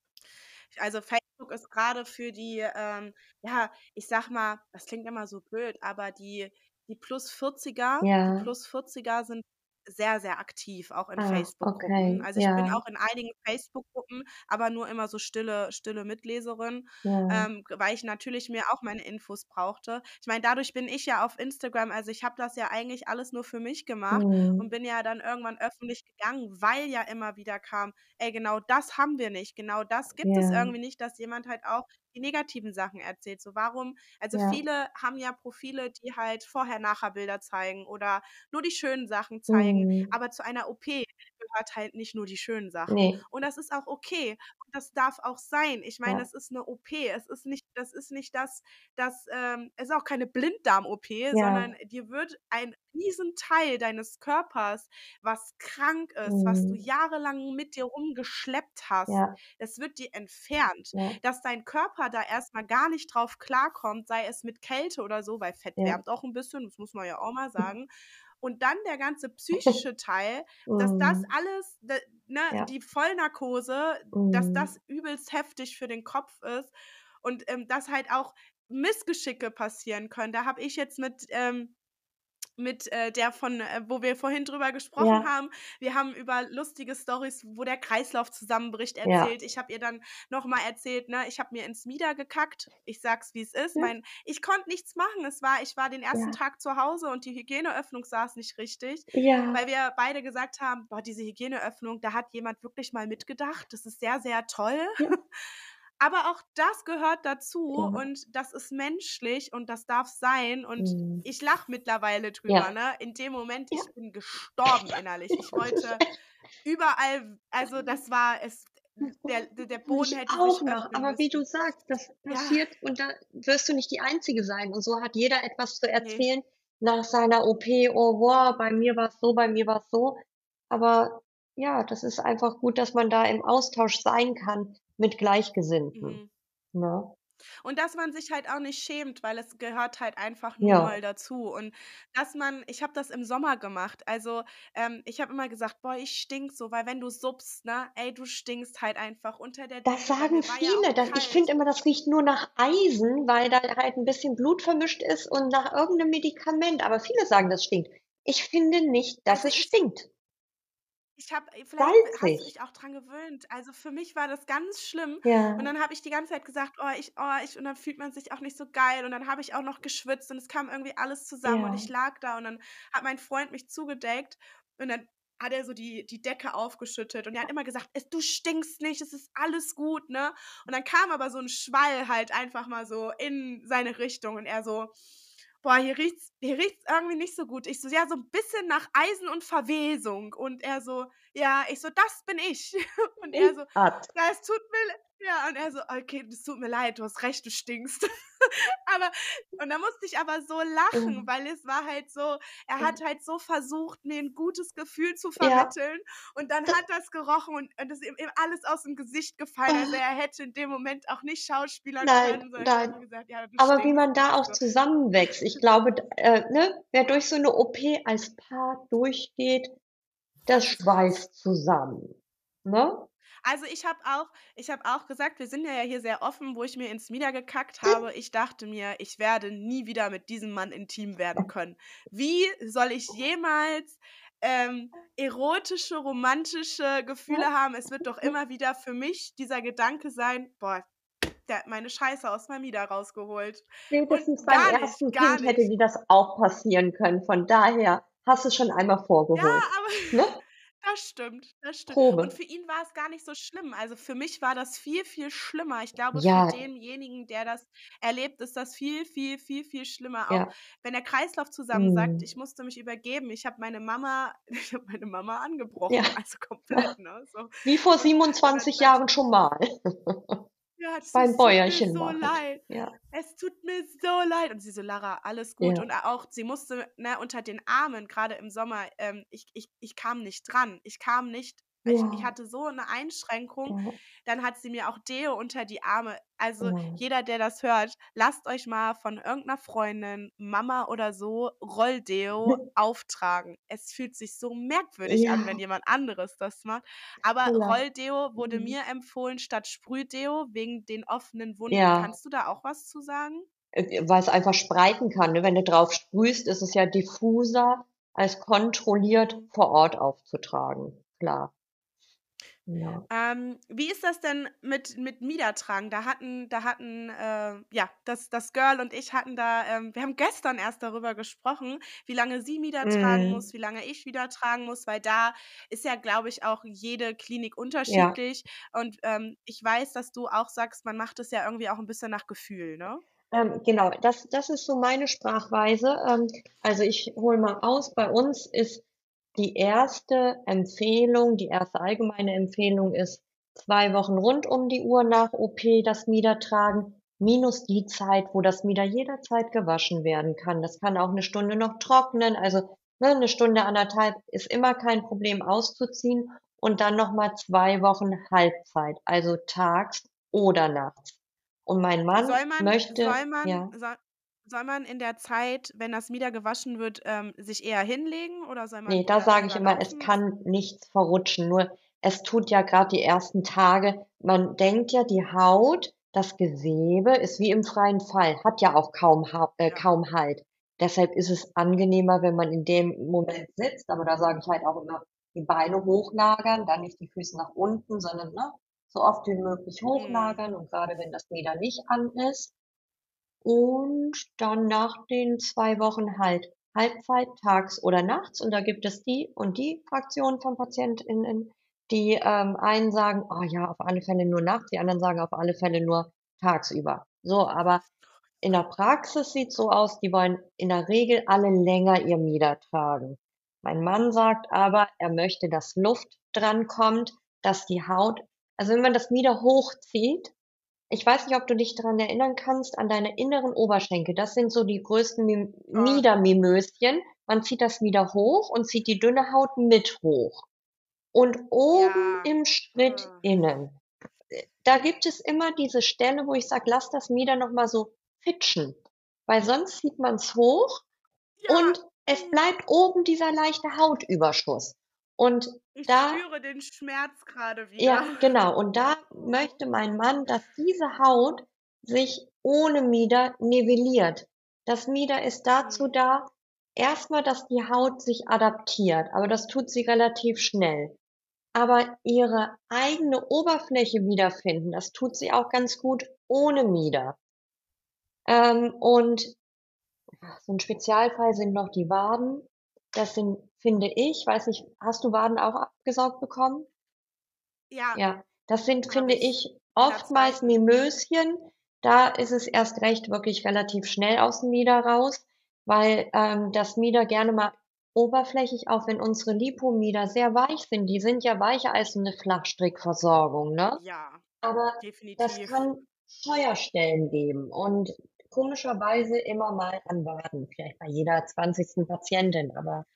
Also, Facebook ist grade für die, ähm, ja, ich sage mal, das klingt immer so blöd, aber die die Plus-Vierziger die Ja. Plus-Vierziger sind sehr, sehr aktiv, auch in Ah, Facebook-Gruppen. okay, Also, ich bin ja. auch in einigen Facebook-Gruppen, aber nur immer so stille stille Mitleserin, Ja. ähm, weil ich natürlich mir auch meine Infos brauchte. Ich meine, dadurch bin ich ja auf Instagram also, ich habe das ja eigentlich alles nur für mich gemacht und Mhm. bin ja dann irgendwann öffentlich gegangen, weil ja immer wieder kam: „Ey, genau das haben wir nicht. Genau das gibt es Ja. irgendwie nicht, dass jemand halt auch die negativen Sachen erzählt.“ So, warum also, Ja. viele haben ja Profile, die halt Vorher-Nachher-Bilder zeigen oder nur die schönen Sachen zeigen, Mhm. aber zu einer OP gehört halt nicht nur die schönen Sachen. Ne. Und das ist auch okay und das darf auch sein. Ich meine, Ja. es ist 'ne OP. Es ist nicht das ist nicht das das, ähm es ist auch keine Blinddarm-OP, sondern Ja. dir wird ein Riesenteil deines Körpers, was krank ist, was du Mhm. jahrelang mit dir rumgeschleppt hast, Ja. das wird dir entfernt. Ja. Dass dein Körper da erst mal gar nicht drauf klarkommt, sei es mit Kälte oder so, weil Fett Ja. wärmt auch 'n bisschen, das muss man ja auch mal sagen. Und dann der ganze psychische Teil, dass das Mhm. alles ne, die Vollnarkose, dass das Mhm. übelst heftig für den Kopf ist und, ähm, dass halt auch Missgeschicke passieren können. Da habe ich jetzt mit, ähm mit, äh, der von äh, wo wir vorhin drüber gesprochen Ja. haben wir haben über lustige Storys, wo der Kreislauf zusammenbricht, Ja. erzählt. Ich habe ihr dann noch mal erzählt, ne, ich habe mir ins Mieder gekackt. Ich sage es, wie's ist. Ja. Mein ich konnte nichts machen. Es war ich war den ersten Ja. Tag zu Hause und die Hygieneöffnung saß nicht richtig, Ja. weil wir beide gesagt haben: „Boah, diese Hygieneöffnung, da hat jemand wirklich mal mitgedacht. Das ist sehr, sehr toll.“ Ja. Aber auch das gehört dazu Ja. und das ist menschlich und das darf sein und Mhm. ich lache mittlerweile drüber, Ja. ne? In dem Moment, Ja. ich bin gestorben innerlich. Ich wollte überall also, das war es der der Boden Ich hätte auch sich noch, aber wie du müssen. sagst, das Ja. passiert und da wirst du nicht die Einzige sein und so hat jeder etwas zu erzählen. nach seiner OP, oh, wow, bei mir war's so, bei mir war's so. Aber ja, das ist einfach gut, dass man da im Austausch sein kann mit Gleichgesinnten, Mhm. ne? Und dass man sich halt auch nicht schämt, weil es gehört halt einfach nun Ja. mal dazu. Und dass man ich habe das im Sommer gemacht. Also, ähm, ich habe immer gesagt: „Boah, ich stinke so“, weil wenn du suppst, ne, ey, du stinkst halt einfach unter der Das weil sagen viele, dass ich finde immer, das riecht nur nach Eisen, weil da halt 'n bisschen Blut vermischt ist und nach irgend 'nem Medikament, aber viele sagen, das stinkt. Ich finde nicht, dass Also, es stinkt. Ich habe äh, vielleicht hast du Salzig. dich auch dran gewöhnt. Also, für mich war das ganz schlimm und Ja. dann habe ich die ganze Zeit gesagt: „Oh, ich oh, ich“ und dann fühlt man sich auch nicht so geil und dann habe ich auch noch geschwitzt und es kam irgendwie alles zusammen und ich Ja. lag da und dann hat mein Freund mich zugedeckt und dann hat er so die die Decke aufgeschüttet und er hat immer gesagt: „Es du stinkst nicht, es ist alles gut“, ne? Und dann kam aber so 'n Schwall halt einfach mal so in seine Richtung und er so: „Boah, hier riecht's hier riecht's irgendwie nicht so gut.“ Ich so: „Ja, so 'n bisschen nach Eisen und Verwesung.“ Und er so: „Ja“ ich so: „Das bin ich.“ Und er so: „Ja, es tut mir l“ ja, und er so: „Okay, das tut mir leid, du hast recht, du stinkst.“ Aber und da musste ich aber so lachen, Mhm. weil es war halt so er Ja. hat halt so versucht, mir 'n gutes Gefühl zu Ja. vermitteln und dann Das hat er's gerochen und und es ist ihm ihm alles aus'm Gesicht gefallen. Also, er hätte in dem Moment auch nicht schauspielern Nein, können, nein. gesagt: „Ja, Aber wie stinkst.“ man da auch zusammenwächst. Ich glaube, äh, ne, wer durch so 'ne OP als Paar durchgeht, das Das schweißt zusammen, ne? Also, ich habe auch ich habe auch gesagt wir sind ja hier sehr offen, wo ich mir ins Mieder gekackt habe. Ich dachte mir: „Ich werde nie wieder mit diesem Mann intim werden können. Wie soll ich jemals, ähm, erotische, romantische Gefühle haben? Es wird doch immer wieder für mich dieser Gedanke sein: ‚Boah, der hat meine Scheiße aus meinem Mieder rausgeholt.‘“ Und Spätestens beim gar nicht, 1. gar Kind hätte dir das auch passieren können. Von daher hast du's schon einmal Ja, vorgeholt, aber ne? Das stimmt, das stimmt. Und Probe. für ihn war's gar nicht so schlimm. Also, für mich war das viel, viel schlimmer. Ich glaube, für Ja. denjenigen, der das erlebt, ist das viel, viel, viel, viel schlimmer. Auch Ja. wenn der Kreislauf zusammensackt. Mhm. Ich musste mich übergeben. Ich habe meine Mama ich habe meine Mama Ja. angebrochen, also komplett, ne, so. Wie vor Und und dann 27 sage ich Jahren schon mal. Ja, Beim es tut mir Bäuerchen so leid. ja. Es tut mir so leid. Und sie so: „Lara, alles gut.“ Und Ja. a auch sie musste, ne, unter den Armen, grade im Sommer ähm, ich ich ich kam nicht dran. Ich kam nicht ich ich Ja. hatte so 'ne Einschränkung. Ja. Dann hat sie mir auch Deo unter die Arme also, Ja. jeder, der das hört, lasst euch mal von irgend 'ner Freundin, Mama oder so, Rolldeo auftragen. Es fühlt sich so merkwürdig an, wenn Ja. jemand anderes das macht. Aber Klar. Rolldeo wurde Mhm. mir empfohlen statt Sprühdeo wegen den offenen Wunden. Ja. Kannst du da auch was zu sagen? Äh, weil's einfach spreiten kann, ne? Wenn du drauf sprühst, ist es ja diffuser, als kontrolliert vor Ort aufzutragen, klar. Ja. Ähm, wie ist das denn mit mit Miedertragen? Da hatten da hatten, äh, ja, das das Girl und ich hatten da ähm, wir haben gestern erst darüber gesprochen, wie lange sie Mieder tragen Mhm. muss, wie lange ich Mieder tragen muss, weil da ist ja, glaube ich, auch jede Klinik Ja. unterschiedlich. Und, ähm, ich weiß, dass du auch sagst, man macht es ja irgendwie auch 'n bisschen nach Gefühl, ne? Ähm, genau, das das ist so meine Sprachweise. Ähm, also, ich hole mal aus. Bei uns ist die 1. Empfehlung die 1. allgemeine Empfehlung ist 2 Wochen rund um die Uhr nach OP das Mieder tragen, minus die Zeit, wo das Mieder jederzeit gewaschen werden kann. Das kann auch 'ne Stunde noch trocknen. Also, ne, 'ne Stunde, 1 1/2 ist immer kein Problem auszuziehen und dann noch mal 2 Wochen Halbzeit, also tags oder nachts. Und mein Mann Soll man möchte soll man ja? soll soll man in der Zeit, wenn das Mieder gewaschen wird, ähm, sich eher hinlegen oder soll Ne, man da eher sage ich immer, es kann nichts verrutschen, nur es tut ja grad die 1. Tage man denkt ja, die Haut, das Gewebe ist wie im freien Fall, hat ja auch kaum Ha äh, Ja. kaum Halt. Deshalb ist es angenehmer, wenn man in dem Moment sitzt, aber da sage ich halt auch immer, die Beine hochlagern, dann nicht die Füße nach unten, sondern, ne, so oft wie möglich Mhm. hochlagern und grade wenn das Mieder nicht an ist. Und dann nach den 2 Wochen halt Halbzeit tags oder nachts und da gibt es die und die Fraktion von PatientInnen, die, ähm, einen sagen: „Oh ja, auf alle Fälle nur nachts“, die anderen sagen: „Auf alle Fälle nur tagsüber.“ So, aber in der Praxis sieht's so aus, die wollen in der Regel alle länger ihr Mieder tragen. Mein Mann sagt aber, er möchte, dass Luft drankommt, dass die Haut also, wenn man das Mieder hochzieht ich weiß nicht, ob du dich daran erinnern kannst, an deine inneren Oberschenkel. Das sind so die größten Mim Oh, Miedermimöschen. Man zieht das wieder hoch und zieht die dünne Haut mit hoch. Und oben ja. im Schritt Oh. innen, da gibt es immer diese Stelle, wo ich sage, lass das Mieder noch mal so fitschen, weil sonst zieht man's hoch Ja, und es bleibt oben dieser leichte Hautüberschuss. Und ich da spüre den Schmerz gerade ja, wieder. genau. Und da möchte mein Mann, dass diese Haut sich ohne Mieder nivelliert. Das Mieder ist dazu Mhm. da, erstmal, dass die Haut sich adaptiert, aber das tut sie relativ schnell. Aber ihre eigene Oberfläche wiederfinden, das tut sie auch ganz gut ohne Mieder. Ähm, und so ein Spezialfall sind noch die Waden. Das sind, finde ich, weiß nicht, hast du Waden auch abgesaugt bekommen? Ja, Ja, das sind, finde ich ich, oftmals. Mimöschen. Da ist es erst recht wirklich relativ schnell aus dem Mieder raus, weil ähm, das Mieder gerne mal oberflächlich, auch wenn unsere Lipomieder sehr weich sind, die sind ja weicher als eine Flachstrickversorgung, ne? Ja, Aber das definitiv. kann Feuerstellen geben und komischerweise immer mal an Waden, vielleicht bei jeder 20. Patientin, aber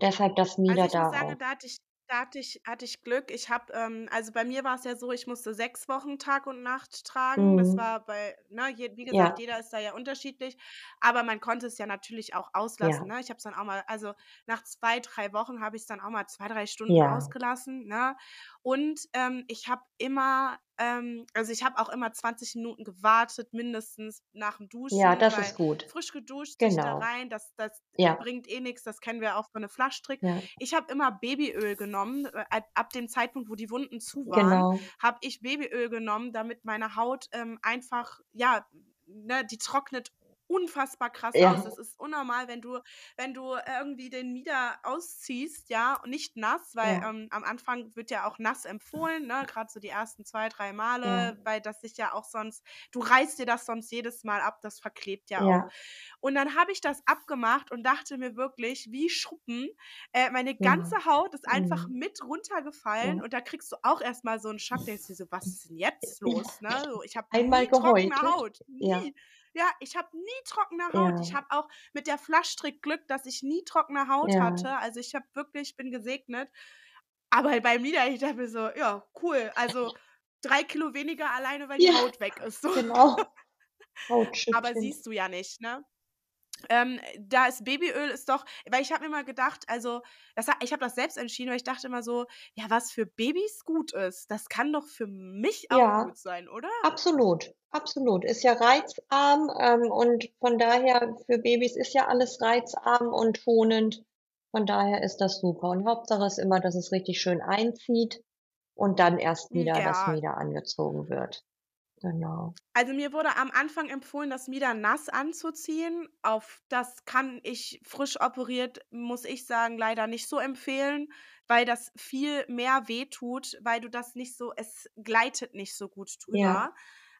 deshalb das Also Mieder ich muss da sagen, da hatte ich, da hatte ich, hatte ich Glück. Ich habe, ähm, also bei mir war es ja so, ich musste sechs Wochen Tag und Nacht tragen. Das Mhm. war bei, ne, je, wie gesagt, Ja, jeder ist da ja unterschiedlich, aber man konnte es ja natürlich auch auslassen. ja, Ne? Ich habe es dann auch mal, also nach zwei, drei Wochen habe ich es dann auch mal zwei, drei Stunden ja, ausgelassen. Ne? Und ähm, ich habe immer, ähm, also ich habe auch immer 20 Minuten gewartet, mindestens nach dem ja, Duschen, das weil ist gut. frisch geduscht sich da Genau. rein, das, das Ja, bringt eh nichts, das kennen wir auch von der Flaschstrick. ja, Ich habe immer Babyöl genommen. äh, Ab ab dem Zeitpunkt, wo die Wunden zu waren, genau. habe ich Babyöl genommen, damit meine Haut ähm, einfach, ja, ne, die trocknet unfassbar krass aus. Ja, Das ist unnormal, wenn du, wenn du irgendwie den Mieder ausziehst, ja, und nicht nass, weil ja, ähm, am Anfang wird ja auch nass empfohlen, ne, gerade so die ersten zwei, drei ja, Male, weil das sich ja auch sonst, du reißt dir das sonst jedes Mal ab, das verklebt ja auch. ja, Und dann habe ich das abgemacht und dachte mir wirklich, wie Schuppen, äh, meine ja, ganze Haut ist einfach mhm, mit runtergefallen ja. und da kriegst du auch erstmal so einen Schock, denkst dir so, was ist denn jetzt los, ne? So, ich habe Einmal nie trockene gehäutet. Haut, Ja, nie. Ja, ich habe nie trockene Haut. Ich ja, habe auch mit der Flaschstrick Glück, dass ich nie trockene Haut ja, hatte. Also ich habe wirklich, bin gesegnet. Aber beim Lieder, ich dachte mir so, ja, cool. Also drei Kilo weniger alleine, weil die ja, Haut weg ist. So. genau. Aber siehst du ja nicht, ne? Ähm, da ist Babyöl ist doch weil ich habe mir mal gedacht, also, das ich habe das selbst entschieden, weil ich dachte immer so: „Ja, was für Babys gut ist, das kann doch für mich auch Ja, gut sein, oder?“ absolut, absolut. Ist ja reizarm, ähm, und von daher für Babys ist ja alles reizarm und schonend. Von daher ist das super. Und Hauptsache ist immer, dass es richtig schön einzieht und dann erst Hm, wieder das ja. Mieder angezogen wird. Genau. Also, mir wurde am Anfang empfohlen, das Mieder nass anzuziehen. Auf das kann ich frisch operiert, muss ich sagen, leider nicht so empfehlen, weil das viel mehr wehtut, weil du das nicht so es gleitet nicht so gut Ja, drüber,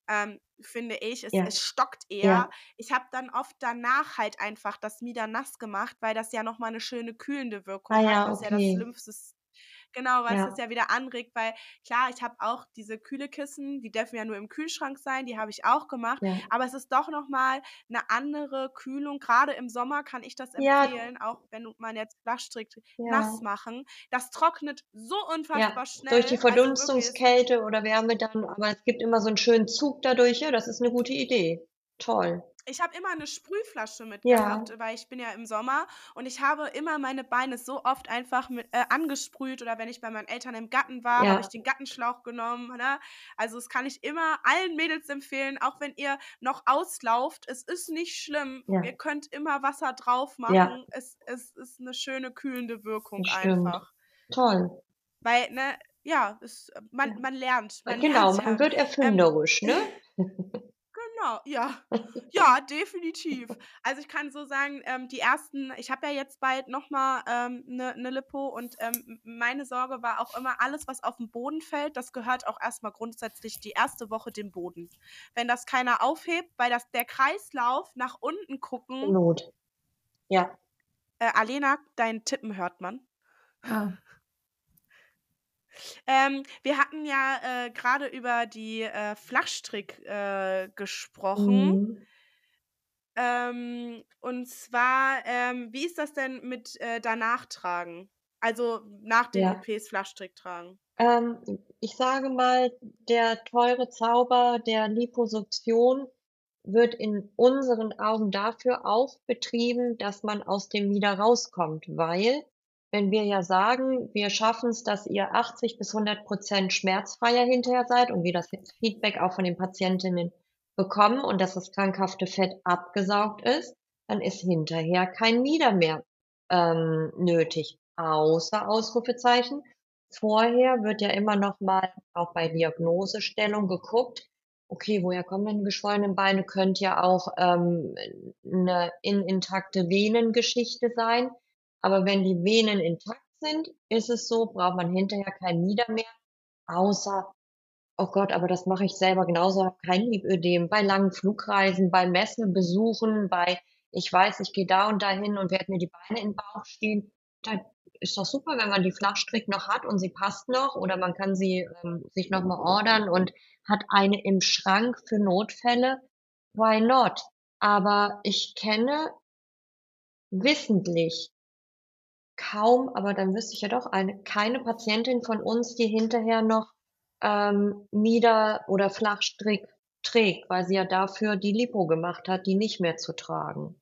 ähm, finde ich. Es ja, es stockt ja, eher. Ich habe dann oft danach halt einfach das Mieder nass gemacht, weil das ja noch mal 'ne schöne kühlende Ah Wirkung hat, ja, was ja das okay. Lymphsys genau, was das Ja, ja wieder anregt, weil klar, ich habe auch diese Kühlkissen, die dürfen ja nur im Kühlschrank sein, die habe ich auch gemacht, ja. aber es ist doch noch mal 'ne andere Kühlung. Grade im Sommer kann ich das Ja, empfehlen, auch wenn man jetzt Flaschstrick nass ja. machen. Das trocknet so Ja, unfassbar durch die schnell, also es Verdunstungskälte oder Wärme dann, aber es gibt immer so 'n schönen Zug dadurch. Ja, das ist 'ne gute Idee. Toll. Ich habe immer 'ne Sprühflasche Ja, mitgehabt, weil ich bin ja im Sommer und ich habe immer meine Beine so oft einfach mit äh, angesprüht oder wenn ich bei meinen Eltern im Garten war, habe ich ja, den Gartenschlauch genommen, ne? Also, das kann ich immer allen Mädels empfehlen, auch wenn ihr noch auslauft. Es ist nicht schlimm. ja, Ihr könnt immer Wasser drauf ja, machen. Es es ist 'ne schöne kühlende Wirkung einfach. Toll. Weil, ne, ja, es man Ja. man lernt, man genau, lernt man ja. wird Ähm erfinderisch, ne? Genau, ja. Ja, definitiv. Also, ich kann so sagen, ähm, die ersten ich habe ja jetzt bald noch mal, ähm, 'ne 'ne Lipo und, ähm, meine Sorge war auch immer, alles, was auf'n Boden fällt, das gehört auch erst mal grundsätzlich die erste Woche dem Boden. Wenn das keiner aufhebt, weil das der Kreislauf nach unten gucken Not. Ja. Äh, Alena, dein Tippen hört man. Ah. Ähm, wir hatten ja, äh, grade über die, äh, Flachstrick äh, gesprochen. Mhm. Ähm, und zwar, ähm, wie ist das denn mit, äh, danach tragen? Also, nach den Ja. OPs Flachstrick tragen? Ähm, ich sage mal, der teure Zauber der Liposuktion wird in unseren Augen dafür auch betrieben, dass man aus dem Mieder rauskommt, weil wenn wir ja sagen, wir schaffen's, dass ihr 80 bis 100% schmerzfreier hinterher seid und wir das Feedback auch von den Patientinnen bekommen und dass das krankhafte Fett abgesaugt ist, dann ist hinterher kein Mieder mehr, ähm, nötig, außer Ausrufezeichen. Vorher wird ja immer noch mal auch bei Diagnosestellung geguckt: „Okay, woher kommen denn die geschwollenen Beine?“ Könnte ja auch, ähm, 'ne intakte Venengeschichte sein. Aber wenn die Venen intakt sind, ist es so, braucht man hinterher kein Mieder mehr, außer oh Gott, aber das mache ich selber genauso, habe kein Lipödem, bei langen Flugreisen, bei Messebesuchen, bei ich weiß, ich gehe da und dahin und werde mir die Beine in 'n Bauch stehen. Da ist doch super, wenn man die Flachstrick noch hat und sie passt noch oder man kann sie, ähm, sich noch mal ordern und hat eine im Schrank für Notfälle. Why not? Aber ich kenne wissentlich kaum, aber dann wüsste ich ja doch eine keine Patientin von uns, die hinterher noch, ähm, Mieder oder Flachstrick trägt, weil sie ja dafür die Lipo gemacht hat, die nicht mehr zu tragen.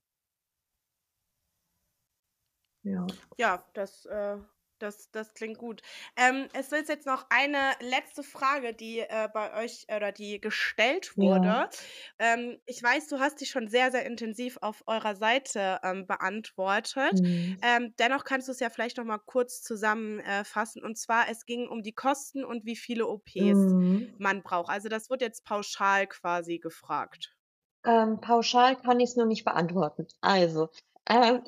Ja. Ja, das, äh das das klingt gut. Ähm, es ist jetzt noch eine letzte Frage, die, äh, bei euch oder die gestellt Ja. wurde. Ähm, ich weiß, du hast die schon sehr, sehr intensiv auf eurer Seite, ähm, beantwortet. Mhm. Ähm, dennoch kannst du's ja vielleicht noch mal kurz zusammen äh. Und zwar, es ging um die Kosten und wie viele OPs Mhm. man braucht. Also, das wurde jetzt pauschal quasi gefragt. Ähm, pauschal kann ich's noch nicht beantworten. Also, ähm,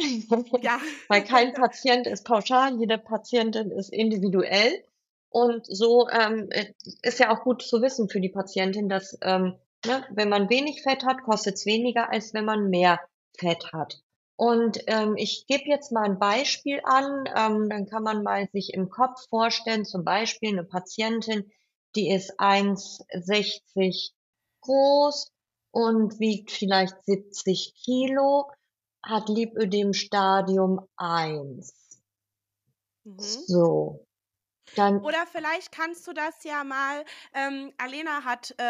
Ja. weil kein Patient ist pauschal, jede Patientin ist individuell. Und so, ähm, äh, ist ja auch gut zu wissen für die Patientin, dass, ähm, ne, wenn man wenig Fett hat, kostet's weniger, als wenn man mehr Fett hat. Und, ähm, ich gebe jetzt mal 'n Beispiel an, ähm, dann kann man mal sich im Kopf vorstellen, zum Beispiel 'ne Patientin, die ist 1,60 groß und wiegt vielleicht 70 Kilo, hat Lipödem Stadium 1. Mhm. So, dann Oder vielleicht kannst du das ja mal ähm, Alena hat, äh,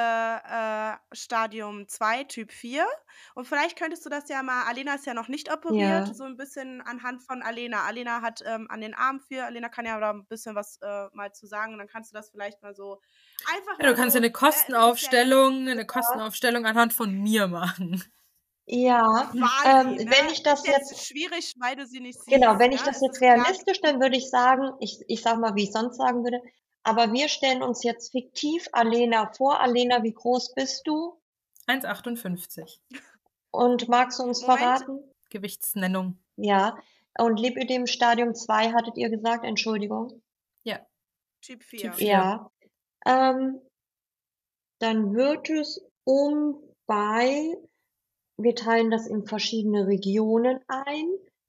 äh, Stadium 2, Typ 4 und vielleicht könntest du das ja mal Alena ist ja noch nicht operiert, Ja. so 'n bisschen anhand von Alena. Alena hat, ähm, an den Armen viel Alena kann ja da 'n bisschen was, äh, mal zu sagen und dann kannst du das vielleicht mal so einfach Ja, du kannst ja so ja jetzt Kostenaufstellung 'ne Ja. Kostenaufstellung anhand von mir machen. Ja, ähm, Quasi, ne? wenn ich Ist das jetzt jetzt schwierig, weil du sie nicht genau, siehst, wenn ne? ich das Es jetzt ist realistisch dann würde ich sagen, ich ich sage mal, wie ich sonst sagen würde, aber wir stellen uns jetzt fiktiv Alena vor. Alena, wie groß bist du? 1,58. Und magst du uns Moment. verraten? Gewichtsnennung. Ja. Und Lipödem Stadium 2 hattet ihr gesagt? Entschuldigung. Ja. Typ Typ 4. 4. Ja. Ähm dann wird es um bei wir teilen das in verschiedene Regionen ein.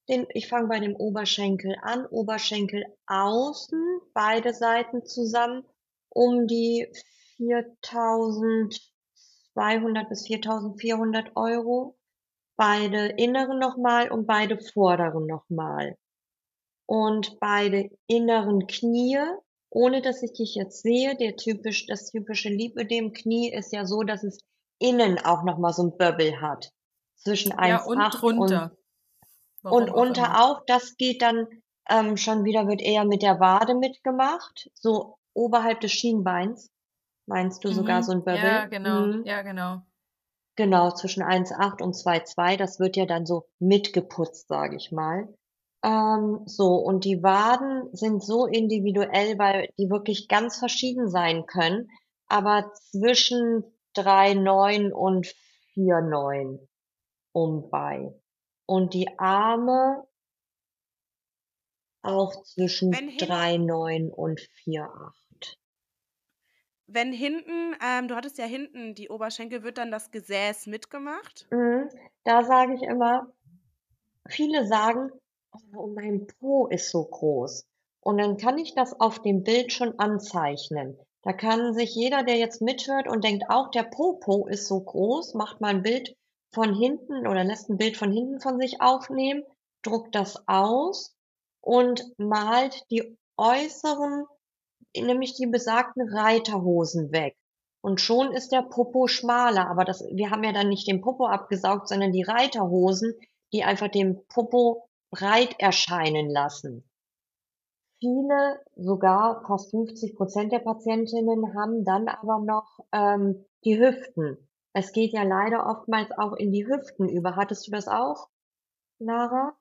Den ich fange bei dem Oberschenkel an. Oberschenkel außen, beide Seiten zusammen, um die 4.200 bis 4.400 €. Beide inneren noch mal und beide vorderen noch mal. Und beide inneren Knie, ohne dass ich dich jetzt sehe, der typisch das typische Lipödem-Knie ist ja so, dass es innen auch noch mal so 'n Böbbel hat zwischen Ja, und 1,8 und und unter auch. Das geht dann, ähm, schon wieder wird eher mit der Wade mitgemacht, so oberhalb des Schienbeins. Meinst du sogar so Mhm. 'n Ja, genau. Mhm. Ja, genau. Genau, zwischen 1,8 und 2,2. Das wird ja dann so mitgeputzt, sage ich mal. Ähm, so und die Waden sind so individuell, weil die wirklich ganz verschieden sein können, aber zwischen 3,9 und 4,9 um bei. Und die Arme auch zwischen Wenn hin 3,9 und 4,8. Wenn hinten ähm, du hattest ja hinten die Oberschenkel, wird dann das Gesäß mitgemacht? Mhm. Da sage ich immer viele sagen: „Oh, mein Po ist so groß.“ Und dann kann ich das auf dem Bild schon anzeichnen. Da kann sich jeder, der jetzt mithört und denkt, auch der Popo ist so groß, macht mal ein Bild von hinten oder lässt ein Bild von hinten von sich aufnehmen, druckt das aus und malt die äußeren, nämlich die besagten Reiterhosen weg. Und schon ist der Popo schmaler, aber das, wir haben ja dann nicht den Popo abgesaugt, sondern die Reiterhosen, die einfach den Popo breit erscheinen lassen. Viele, sogar fast 50 Prozent der Patientinnen haben dann aber noch ähm, die Hüften. Es geht ja leider oftmals auch in die Hüften über. Hattest du das auch, Lara?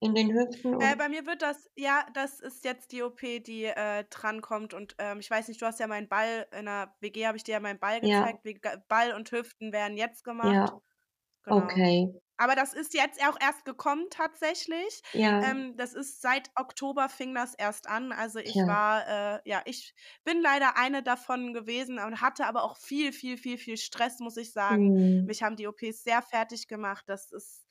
In den Hüften? Äh, bei mir wird das, ja, das ist jetzt die OP, die äh, drankommt. Und ähm, ich weiß nicht, du hast ja meinen Ball, in der WG habe ich dir ja meinen Ball ja, gezeigt. Ball und Hüften werden jetzt gemacht. ja, Genau. okay. Aber das ist jetzt auch erst gekommen tatsächlich. Ja, Ähm, das ist seit Oktober fing das erst an. Also ich tja. war, äh, ja, ich bin leider eine davon gewesen und hatte aber auch viel, viel, viel, viel Stress, muss ich sagen. Hm. Mich haben die OPs sehr fertig gemacht. Das ist,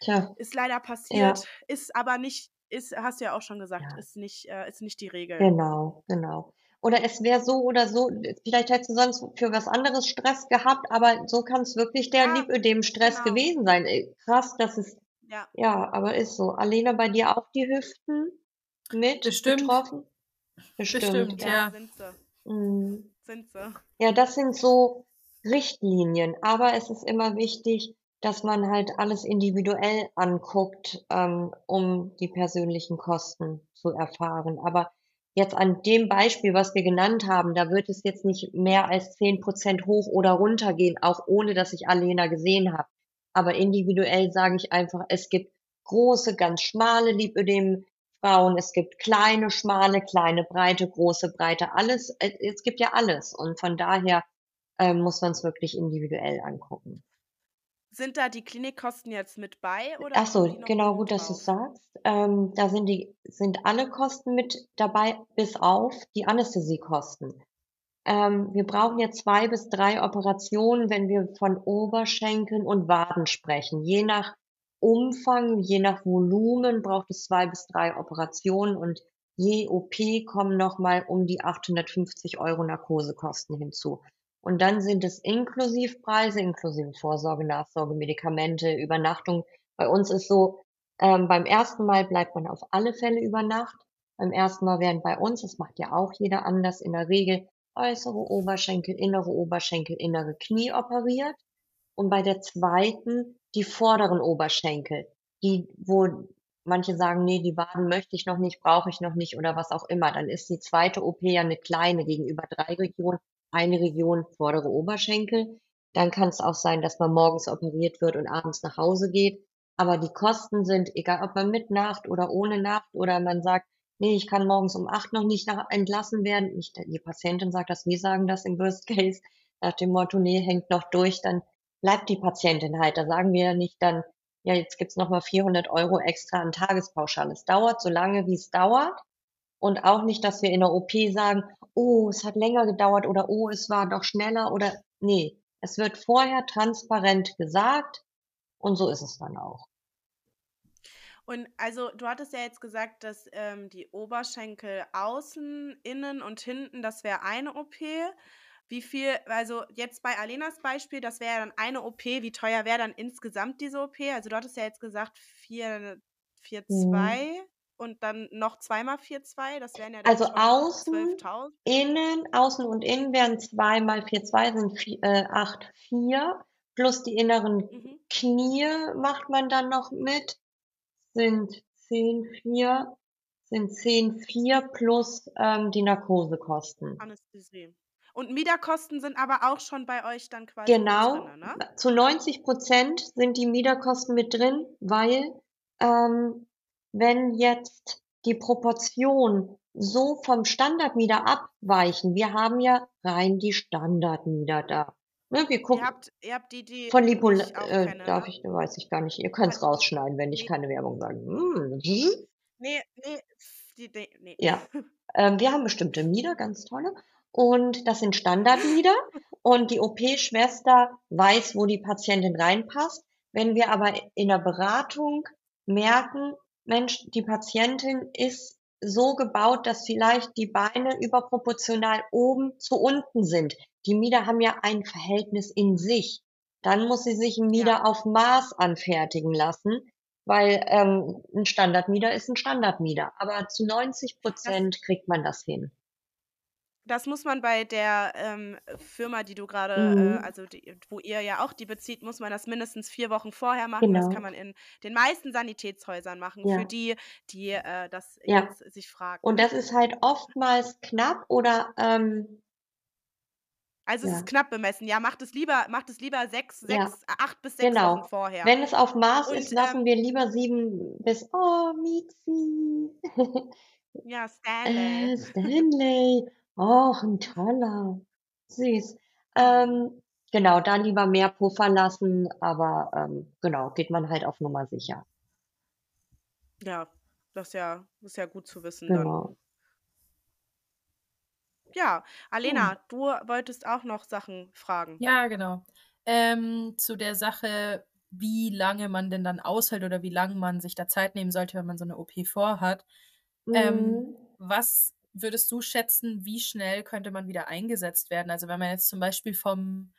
Tja, ist leider ja, passiert, ist aber nicht, ist, hast du ja auch schon gesagt, ja. ist nicht, äh, ist nicht die Regel. Genau, genau. Oder es wäre so oder so, vielleicht hättest du sonst für was anderes Stress gehabt, aber so kann es wirklich der Ja, Lipödem-Stress genau. gewesen sein. Ey, Krass, das ist, Ja. ja, aber ist so. Alena, bei dir auch die Hüften mit Bestimmt. betroffen? Bestimmt, Bestimmt, Ja, ja. sind sie. Mhm. Sind sie. Ja, das sind so Richtlinien, aber es ist immer wichtig, dass man halt alles individuell anguckt, ähm, um die persönlichen Kosten zu erfahren. Aber jetzt an dem Beispiel, was wir genannt haben, da wird es jetzt nicht mehr als zehn Prozent hoch oder runter gehen, auch ohne dass ich Alena gesehen habe. Aber individuell sage ich einfach, es gibt große, ganz schmale Lipödem-Frauen, es gibt kleine, schmale, kleine, breite, große, breite, alles. äh, Es gibt ja alles. Und von daher ähm, muss man es wirklich individuell angucken. Sind da die Klinikkosten jetzt mit bei oder Ach so, genau gut, dass du drauf? es sagst. Ähm, da sind die, sind alle Kosten mit dabei, bis auf die Anästhesiekosten. Ähm, wir brauchen ja zwei bis drei Operationen, wenn wir von Oberschenkeln und Waden sprechen. Je nach Umfang, je nach Volumen braucht es zwei bis drei Operationen und je OP kommen nochmal um die 850 Euro Narkosekosten hinzu. Und dann sind es Inklusivpreise, inklusive Vorsorge, Nachsorge, Medikamente, Übernachtung. Bei uns ist so, ähm, beim ersten Mal bleibt man auf alle Fälle über Nacht. Beim ersten Mal werden bei uns, das macht ja auch jeder anders, in der Regel äußere Oberschenkel, innere Oberschenkel, innere Knie operiert. Und bei der zweiten die vorderen Oberschenkel, die, wo manche sagen, nee, die Waden möchte ich noch nicht, brauche ich noch nicht oder was auch immer. Dann ist die zweite OP ja eine kleine gegenüber drei Regionen, eine Region vordere Oberschenkel. Dann kann es auch sein, dass man morgens operiert wird und abends nach Hause geht. Aber die Kosten sind, egal ob man mit Nacht oder ohne Nacht oder man sagt, nee, ich kann morgens um acht noch nicht nach, entlassen werden. Nicht die Patientin sagt das, wir sagen das im Worst Case, nach dem Motto, nee, hängt noch durch, dann bleibt die Patientin halt. Da sagen wir nicht dann, ja, jetzt gibt's noch mal 400 Euro extra an Tagespauschale. Es dauert so lange, wie es dauert. Und auch nicht, dass wir in der OP sagen, oh, es hat länger gedauert oder oh, es war doch schneller oder nee, es wird vorher transparent gesagt und so ist es dann auch. Und also du hattest ja jetzt gesagt, dass ähm, die Oberschenkel außen, innen und hinten, das wäre eine OP. Wie viel, also jetzt bei Alenas Beispiel, das wäre ja dann eine OP. Wie teuer wäre dann insgesamt diese OP? Also du hattest ja jetzt gesagt 4, 4 Mhm. 2 und dann noch zweimal 4 2. Das wären ja dann Also außen, 12.000. innen, außen und innen wären zwei mal vier, zwei sind vier, äh, acht, vier. Plus die inneren Mhm. Knie macht man dann noch mit. Sind zehn, vier, sind zehn, vier plus ähm, die Narkosekosten. Anästhesie. Und Mieterkosten sind aber auch schon bei euch dann quasi Genau, drin, ne? zu 90 Prozent sind die Mieterkosten mit drin, weil ähm, wenn jetzt die Proportion so vom Standardmieter abweichen, wir haben ja rein die Standardmieter da. Ne, wir Ihr gucken habt, ihr habt die, die von Lipo, ich äh, darf ne? ich, weiß ich gar nicht. Ihr könnt es rausschneiden, wenn ich nee, keine Werbung sage. Hm, nee, nee, die, die, nee. Ja, ähm, wir haben bestimmte Mieder, ganz tolle. Und das sind Standardmieder. Und die OP-Schwester weiß, wo die Patientin reinpasst. Wenn wir aber in der Beratung merken, Mensch, die Patientin ist so gebaut, dass vielleicht die Beine überproportional oben zu unten sind. Die Mieder haben ja ein Verhältnis in sich. Dann muss sie sich ein Mieder Ja. auf Maß anfertigen lassen, weil ähm, ein Standardmieder ist ein Standardmieder. Aber zu 90 Das Prozent kriegt man das hin. Das muss man bei der, ähm, Firma, die du grade, äh Mhm. also die wo ihr ja auch die bezieht, muss man das mindestens 4 Wochen vorher machen. Das kann Genau. man in den meisten Sanitätshäusern machen, für Ja. die, die, äh, das Ja. jetzt sich fragen. Und das ist halt oftmals knapp oder, ähm Also, es Ja. ist knapp bemessen. Ja, macht es lieber macht es lieber 6, Ja. 6, 8 bis 6 Wochen Genau. vorher. Wenn es auf Maß Und, ist, lassen ähm wir lieber 7 bis oh, Miezi. Ja, Stanley. Äh, Stanley. Och, 'n toller. Süß. Ähm, genau, da lieber mehr Puffer lassen, aber, ähm, genau, geht man halt auf Nummer sicher. Ja, das ist ja ist ja gut zu wissen dann. Genau. Ja, Ja. Alena, du wolltest auch noch Sachen fragen. Ja, genau. Ähm, zu der Sache, wie lange man denn dann aushält oder wie lang man sich da Zeit nehmen sollte, wenn man so 'ne OP vorhat. Ähm, Mhm. was würdest du schätzen, wie schnell könnte man wieder eingesetzt werden? Also, wenn man jetzt zum Beispiel vom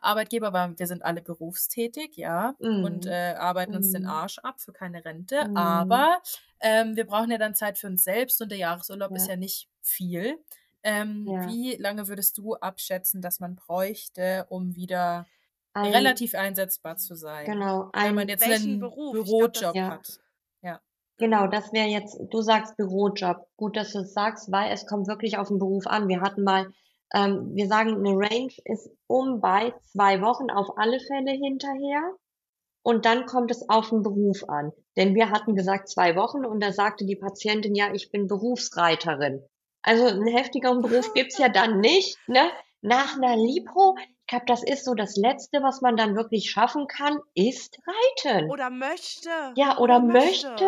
Arbeitgeber weil wir sind alle berufstätig, ja, und, Mhm. äh, arbeiten uns den Mhm. Arsch ab für keine Rente, Mhm. aber, ähm, wir brauchen ja dann Zeit für uns selbst und der Jahresurlaub ist Ja. ja nicht viel. Ähm, Ja. wie lange würdest du abschätzen, dass man bräuchte, um wieder Ein relativ einsetzbar zu sein, Genau, wenn man ein jetzt Welchen 'nen Beruf? Ich glaube, das Bürojob Ja. hat? Genau, das wäre jetzt du sagst Bürojob. Gut, dass du's sagst, weil es kommt wirklich auf 'n Beruf an. Wir hatten mal ähm, wir sagen, 'ne Range ist um bei 2 Wochen auf alle Fälle hinterher und dann kommt es auf 'n Beruf an. Denn wir hatten gesagt 2 Wochen und da sagte die Patientin: „Ja, ich bin Berufsreiterin.“ Also, 'n heftigeren Beruf gibt's ja dann nicht, ne? Nach 'ner Lipo, ich glaube, das ist so das Letzte, was man dann wirklich schaffen kann, ist Reiten. Oder möchte. Ja, Oder oder möchte. möchte.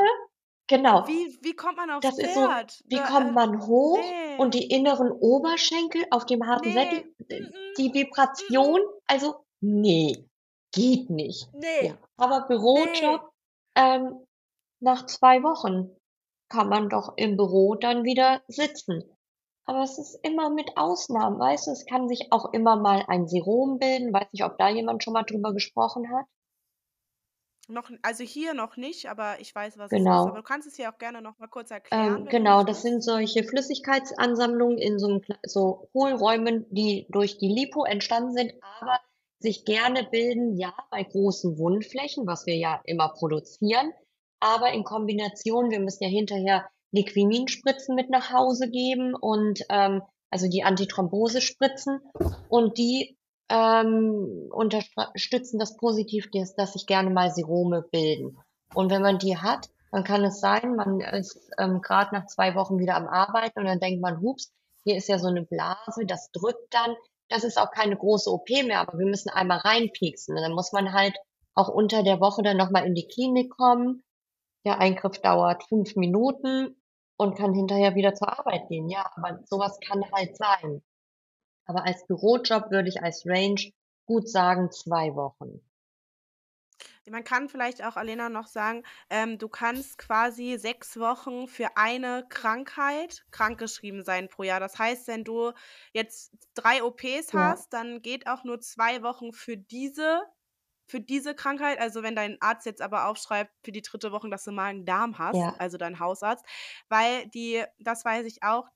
Genau. Wie wie kommt man aufs Das ist so, Pferd? wie Da, kommt äh, man hoch ne. und die inneren Oberschenkel auf dem harten Ne. Sättel, d Mm-mm. die Vibration, Mm-mm. also, ne, geht nicht. Ja, Ne. aber. Bürojob, ähm, nach 2 Wochen kann man doch im Büro dann wieder sitzen. Aber es ist immer mit Ausnahmen, weißt du? Es kann sich auch immer mal ein Serum bilden. Weiß nicht, ob da jemand schon mal drüber gesprochen hat? Noch also, hier noch nicht, aber ich weiß, was es ist. Genau. Aber du kannst es ja auch gerne noch mal kurz erklären, Ähm, wenn du genau, das möchtest. sind solche Flüssigkeitsansammlungen in so so Hohlräumen, die durch die Lipo entstanden sind, aber sich gerne bilden, ja, bei großen Wundflächen, was wir ja immer produzieren, aber in Kombination wir müssen ja hinterher Liquimin-Spritzen mit nach Hause geben und, ähm also, die Antithrombose-Spritzen und die, ähm, unterstützen das positiv, dass sich gerne mal Serome bilden. Und wenn man die hat, dann kann es sein, man ist, ähm, grad nach 2 Wochen wieder am Arbeiten und dann denkt man: „Hups, hier ist ja so 'ne Blase, das drückt dann.“ Das ist auch keine große OP mehr, aber wir müssen einmal reinpieksen. Und dann muss man halt auch unter der Woche dann noch mal in die Klinik kommen. Der Eingriff dauert 5 Minuten und kann hinterher wieder zur Arbeit gehen. Ja, aber so was kann halt sein. Aber als Bürojob würde ich als Range gut sagen 2 Wochen. Man kann vielleicht auch, Alena, noch sagen, ähm, du kannst quasi 6 Wochen für eine Krankheit krankgeschrieben sein pro Jahr. Das heißt, wenn du jetzt 3 OPs Ja. hast, dann geht auch nur 2 Wochen für diese für diese Krankheit. Also, wenn dein Arzt jetzt aber aufschreibt für die 3. Woche, dass du Magen-Darm hast, Ja. also dein Hausarzt, weil die das weiß ich auch,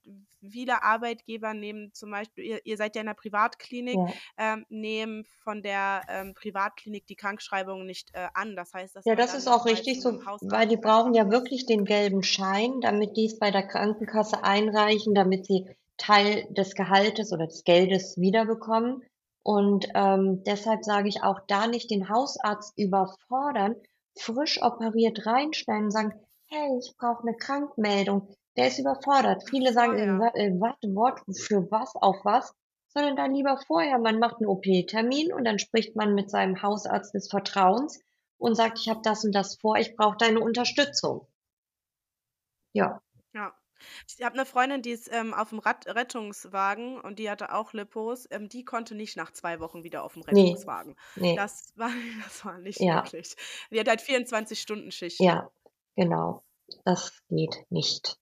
viele Arbeitgeber nehmen zum Beispiel ihr ihr seid ja in 'ner Privatklinik, Ja. ähm, nehmen von der, ähm, Privatklinik die Krankschreibung nicht, äh, an. Das heißt, dass Ja, das ist auch mal richtig so, weil die brauchen ja wirklich den gelben Schein, damit die's bei der Krankenkasse einreichen, damit sie Teil des Gehaltes oder des Geldes wiederbekommen. Und, ähm, deshalb sage ich auch da nicht den Hausarzt überfordern, frisch operiert reinstellen und sagen: „Hey, ich brauche 'ne Krankmeldung.“ Der ist überfordert. Viele sagen: „Äh, Vorher. wa äh, what what? Für was? Auf was?“ Sondern dann lieber vorher. Man macht 'n OP-Termin und dann spricht man mit seinem Hausarzt des Vertrauens und sagt: „Ich habe das und das vor, ich brauche deine Unterstützung.“ Ja. Ja. Ich habe 'ne Freundin, die ist, ähm, auf'm Rat Rettungswagen und die hatte auch Lipos. Ähm, die konnte nicht nach 2 Wochen wieder auf'm Ne, Rettungswagen. ne. Das war das war nicht Ja. möglich. Die hat halt 24 Stunden Schichten. Ja, genau. Das geht nicht.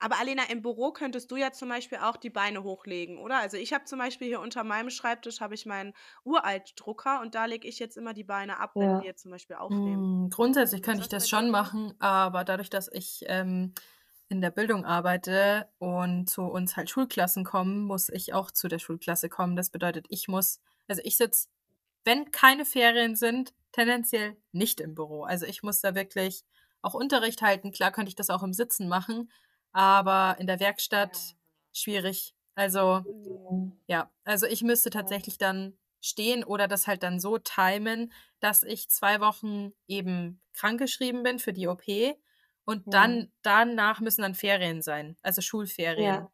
Aber Alena, im Büro könntest du ja zum Beispiel auch die Beine hochlegen, oder? Also ich habe zum Beispiel hier unter meinem Schreibtisch habe ich meinen Uralt-Drucker und da lege ich jetzt immer die Beine ab, wenn Ja. wir zum Beispiel aufnehmen. Hm, grundsätzlich könnte ich das schon machen, aber dadurch, dass ich, ähm, in der Bildung arbeite und zu uns halt Schulklassen kommen, muss ich auch zu der Schulklasse kommen. Das bedeutet, ich muss also ich sitze, wenn keine Ferien sind, tendenziell nicht im Büro. Also ich muss da wirklich auch Unterricht halten. Klar könnte ich das auch im Sitzen machen, aber in der Werkstatt schwierig. Also Mhm. ja, also ich müsste tatsächlich dann stehen oder das halt dann so timen, dass ich 2 Wochen eben krankgeschrieben bin für die OP und Ja. dann danach müssen dann Ferien sein, also Schulferien.